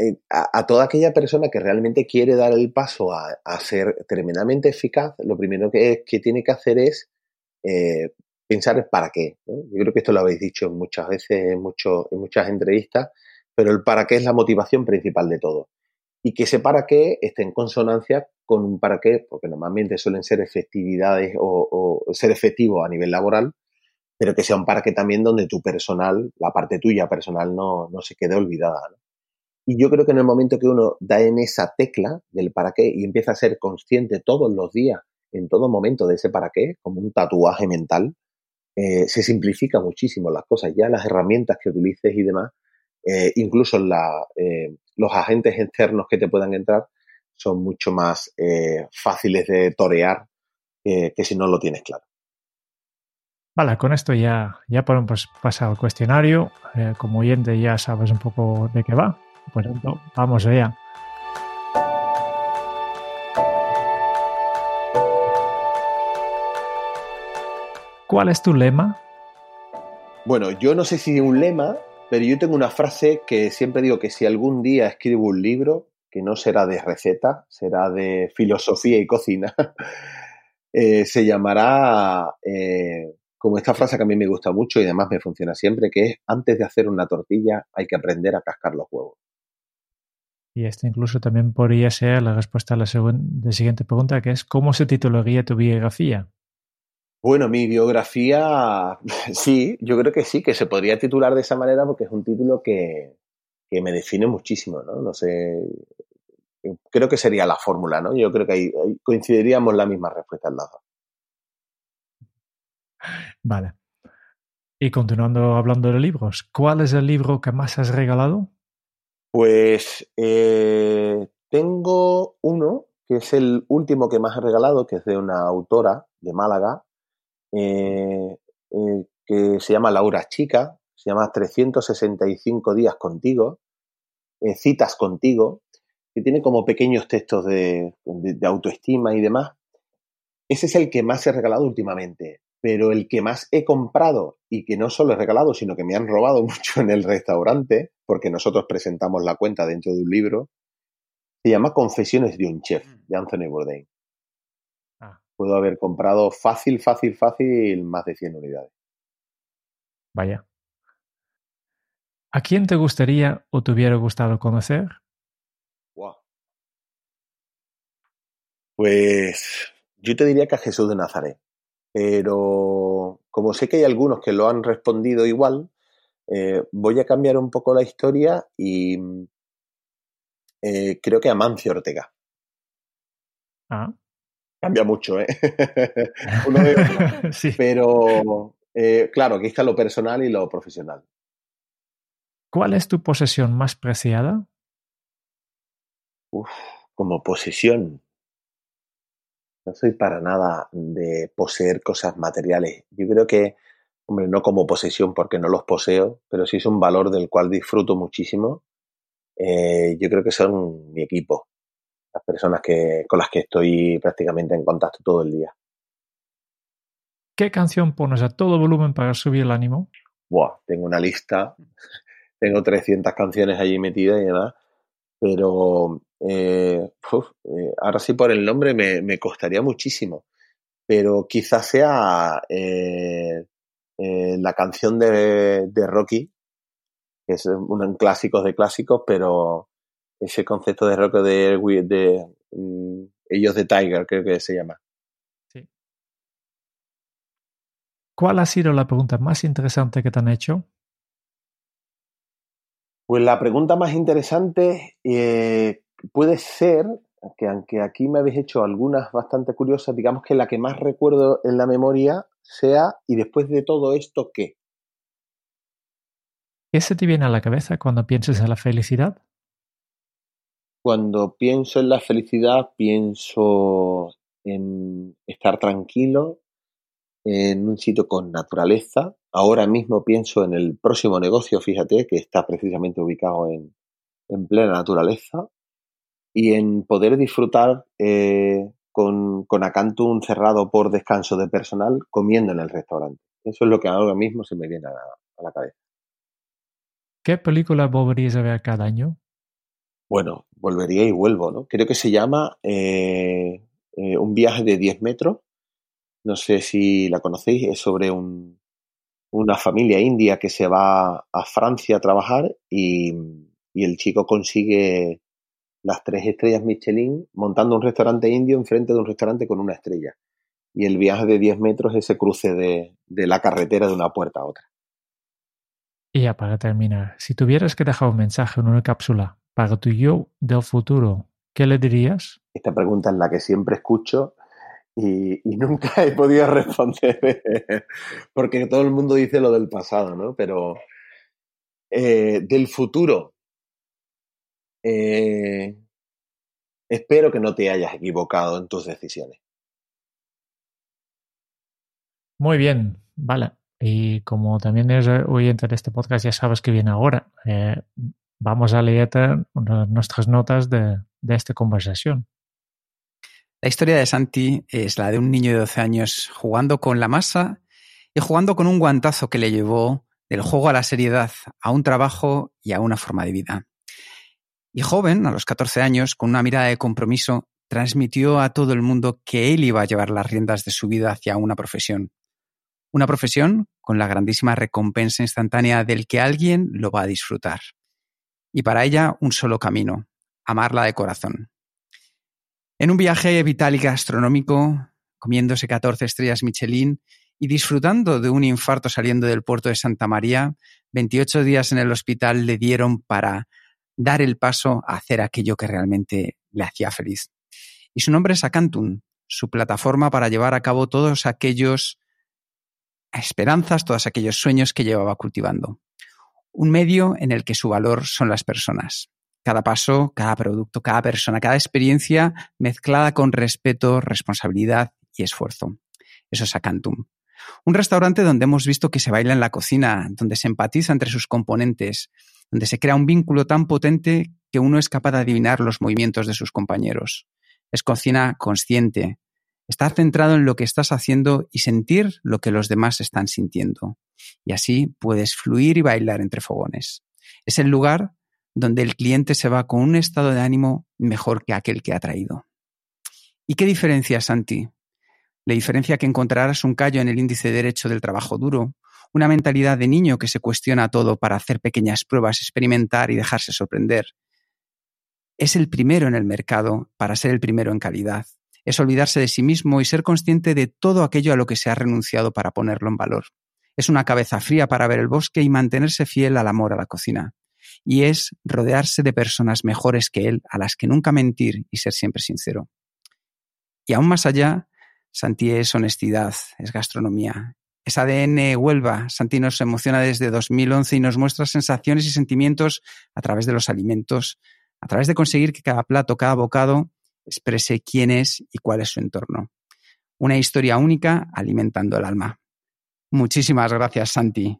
eh, a, toda aquella persona que realmente quiere dar el paso a, ser tremendamente eficaz, lo primero que, tiene que hacer es eh, pensar para qué. Yo creo que esto lo habéis dicho muchas veces en, muchas entrevistas, pero el para qué es la motivación principal de todo. Y que ese para qué esté en consonancia con un para qué, porque normalmente suelen ser efectividades o, ser efectivo a nivel laboral, pero que sea un para qué también donde tu personal, la parte tuya personal, no, no se quede olvidada. Y yo creo que en el momento que uno da en esa tecla del para qué y empieza a ser consciente todos los días, en todo momento de ese para qué, como un tatuaje mental, eh, se simplifica muchísimo las cosas. Ya las herramientas que utilices y demás, eh, incluso eh, los agentes externos que te puedan entrar, son mucho más fáciles de torear que si no lo tienes claro. Vale, con esto ya, ya podemos pasar al cuestionario. como oyente ya sabes un poco de qué va. Por tanto, vamos allá. ¿Cuál es tu lema? Bueno, yo no sé si un lema, pero yo tengo una frase que siempre digo que si algún día escribo un libro, que no será de receta, será de filosofía y cocina, eh, se llamará, eh, como esta frase que a mí me gusta mucho y además me funciona siempre, que es, antes de hacer una tortilla hay que aprender a cascar los huevos. Y esto incluso también podría ser la respuesta a la, la siguiente pregunta, que es, ¿cómo se titularía tu biografía? Bueno, mi biografía, sí, yo creo que sí, que se podría titular de esa manera porque es un título que, me define muchísimo, ¿no? No sé, creo que sería la fórmula, ¿no? Yo creo que ahí, coincidiríamos la misma respuesta al lado. Vale. Y continuando hablando de libros, ¿cuál es el libro que más has regalado? Pues eh, tengo uno que es el último que más he regalado, que es de una autora de Málaga, eh, eh, que se llama Laura Chica, se llama 365 días contigo, citas contigo, que tiene como pequeños textos de, autoestima y demás. Ese es el que más he regalado últimamente, pero el que más he comprado y que no solo he regalado, sino que me han robado mucho en el restaurante, porque nosotros presentamos la cuenta dentro de un libro, se llama Confesiones de un chef, de Anthony Bourdain puedo haber comprado fácil, fácil, fácil más de 100 unidades. Vaya. ¿A quién te gustaría o te hubiera gustado conocer? Pues yo te diría que a Jesús de Nazaret. Pero como sé que hay algunos que lo han respondido igual, eh, voy a cambiar un poco la historia y eh, creo que a Mancio Ortega. Ah, Cambia mucho, ¿eh? sí. Pero, eh, claro, aquí está lo personal y lo profesional. ¿Cuál es tu posesión más preciada? Uf, como posesión. No soy para nada de poseer cosas materiales. Yo creo que, hombre, no como posesión porque no los poseo, pero sí es un valor del cual disfruto muchísimo. Eh, yo creo que son mi equipo las personas que, con las que estoy prácticamente en contacto todo el día. ¿Qué canción pones a todo volumen para subir el ánimo? Buah, tengo una lista, tengo 300 canciones allí metidas y demás, pero eh, eh, ahora sí por el nombre me, costaría muchísimo, pero quizás sea eh, la canción de, de, Rocky, que es un clásico de clásicos, pero ese concepto de rock de, de mm, ellos de Tiger, creo que se llama. Sí. ¿Cuál ha sido la pregunta más interesante que te han hecho? Pues la pregunta más interesante eh, puede ser, que aunque aquí me habéis hecho algunas bastante curiosas, digamos que la que más recuerdo en la memoria sea, y después de todo esto, ¿qué? ¿Qué se te viene a la cabeza cuando piensas en la felicidad? Cuando pienso en la felicidad, pienso en estar tranquilo, en un sitio con naturaleza. Ahora mismo pienso en el próximo negocio, fíjate, que está precisamente ubicado en, plena naturaleza, y en poder disfrutar eh, con, con Acantum cerrado por descanso de personal comiendo en el restaurante. Eso es lo que ahora mismo se me viene a la, a la cabeza. ¿Qué película volverías a ver cada año? Bueno, volvería y vuelvo, ¿no? Creo que se llama eh, eh, Un viaje de 10 metros. No sé si la conocéis, es sobre un, una familia india que se va a Francia a trabajar y, y el chico consigue las tres estrellas Michelin montando un restaurante indio enfrente de un restaurante con una estrella. Y el viaje de 10 metros es ese cruce de, de la carretera de una puerta a otra. Y ya para terminar, si tuvieras que dejar un mensaje en una cápsula para tu yo del futuro, ¿qué le dirías? Esta pregunta es la que siempre escucho y, y nunca he podido responder porque todo el mundo dice lo del pasado, ¿no? Pero eh, del futuro, eh, espero que no te hayas equivocado en tus decisiones. Muy bien, vale. Y como también eres oyente de este podcast, ya sabes que viene ahora. Eh, vamos a leer nuestras notas de, de esta conversación. La historia de Santi es la de un niño de 12 años jugando con la masa y jugando con un guantazo que le llevó del juego a la seriedad, a un trabajo y a una forma de vida. Y joven, a los 14 años, con una mirada de compromiso, transmitió a todo el mundo que él iba a llevar las riendas de su vida hacia una profesión. Una profesión con la grandísima recompensa instantánea del que alguien lo va a disfrutar. Y para ella un solo camino, amarla de corazón. En un viaje vital y gastronómico, comiéndose 14 estrellas Michelin y disfrutando de un infarto saliendo del puerto de Santa María, 28 días en el hospital le dieron para dar el paso a hacer aquello que realmente le hacía feliz. Y su nombre es Acantum, su plataforma para llevar a cabo todos aquellos esperanzas, todos aquellos sueños que llevaba cultivando. Un medio en el que su valor son las personas. Cada paso, cada producto, cada persona, cada experiencia mezclada con respeto, responsabilidad y esfuerzo. Eso es Acantum. Un restaurante donde hemos visto que se baila en la cocina, donde se empatiza entre sus componentes, donde se crea un vínculo tan potente que uno es capaz de adivinar los movimientos de sus compañeros. Es cocina consciente, estar centrado en lo que estás haciendo y sentir lo que los demás están sintiendo. Y así puedes fluir y bailar entre fogones. Es el lugar donde el cliente se va con un estado de ánimo mejor que aquel que ha traído. ¿Y qué diferencia, Santi? La diferencia que encontrarás un callo en el índice derecho del trabajo duro, una mentalidad de niño que se cuestiona todo para hacer pequeñas pruebas, experimentar y dejarse sorprender. Es el primero en el mercado para ser el primero en calidad. Es olvidarse de sí mismo y ser consciente de todo aquello a lo que se ha renunciado para ponerlo en valor. Es una cabeza fría para ver el bosque y mantenerse fiel al amor a la cocina. Y es rodearse de personas mejores que él, a las que nunca mentir y ser siempre sincero. Y aún más allá, Santi es honestidad, es gastronomía, es ADN Huelva. Santi nos emociona desde 2011 y nos muestra sensaciones y sentimientos a través de los alimentos, a través de conseguir que cada plato, cada bocado exprese quién es y cuál es su entorno. Una historia única alimentando el alma. Muchísimas gracias, Santi.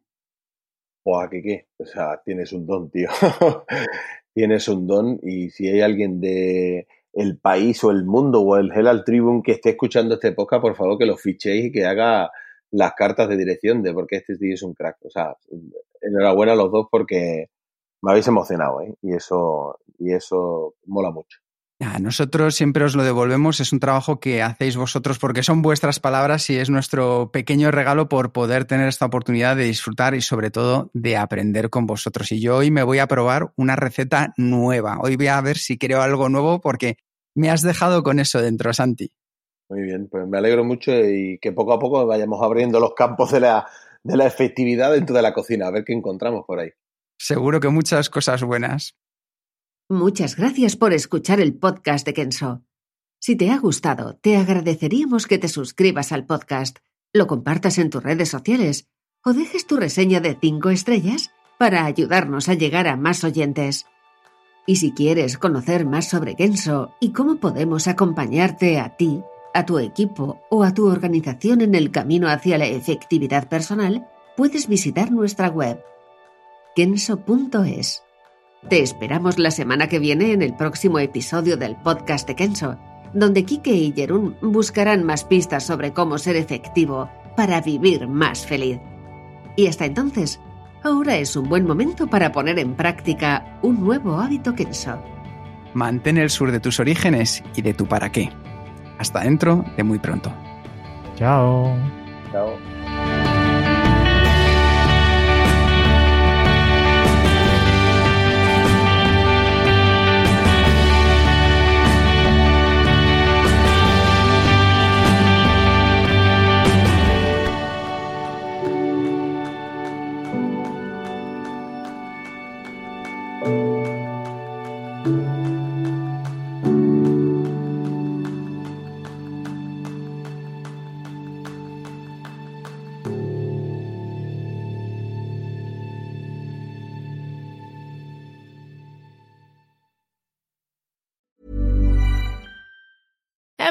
Buah, ¿qué qué? O sea, tienes un don, tío. tienes un don y si hay alguien de el país o el mundo o el Herald Tribune que esté escuchando este podcast, por favor que lo fichéis y que haga las cartas de dirección de porque este tío es un crack. O sea, enhorabuena a los dos porque me habéis emocionado, ¿eh? Y eso, y eso mola mucho. A nosotros siempre os lo devolvemos, es un trabajo que hacéis vosotros porque son vuestras palabras y es nuestro pequeño regalo por poder tener esta oportunidad de disfrutar y sobre todo de aprender con vosotros. Y yo hoy me voy a probar una receta nueva. Hoy voy a ver si creo algo nuevo porque me has dejado con eso dentro, Santi. Muy bien, pues me alegro mucho y que poco a poco vayamos abriendo los campos de la, de la efectividad dentro de la cocina, a ver qué encontramos por ahí. Seguro que muchas cosas buenas. Muchas gracias por escuchar el podcast de Kenso. Si te ha gustado, te agradeceríamos que te suscribas al podcast, lo compartas en tus redes sociales o dejes tu reseña de 5 estrellas para ayudarnos a llegar a más oyentes. Y si quieres conocer más sobre Kenso y cómo podemos acompañarte a ti, a tu equipo o a tu organización en el camino hacia la efectividad personal, puedes visitar nuestra web kenso.es. Te esperamos la semana que viene en el próximo episodio del podcast de Kenso, donde Kike y Jerún buscarán más pistas sobre cómo ser efectivo para vivir más feliz. Y hasta entonces, ahora es un buen momento para poner en práctica un nuevo hábito Kenso. Mantén el sur de tus orígenes y de tu para qué. Hasta dentro de muy pronto. Chao. Chao.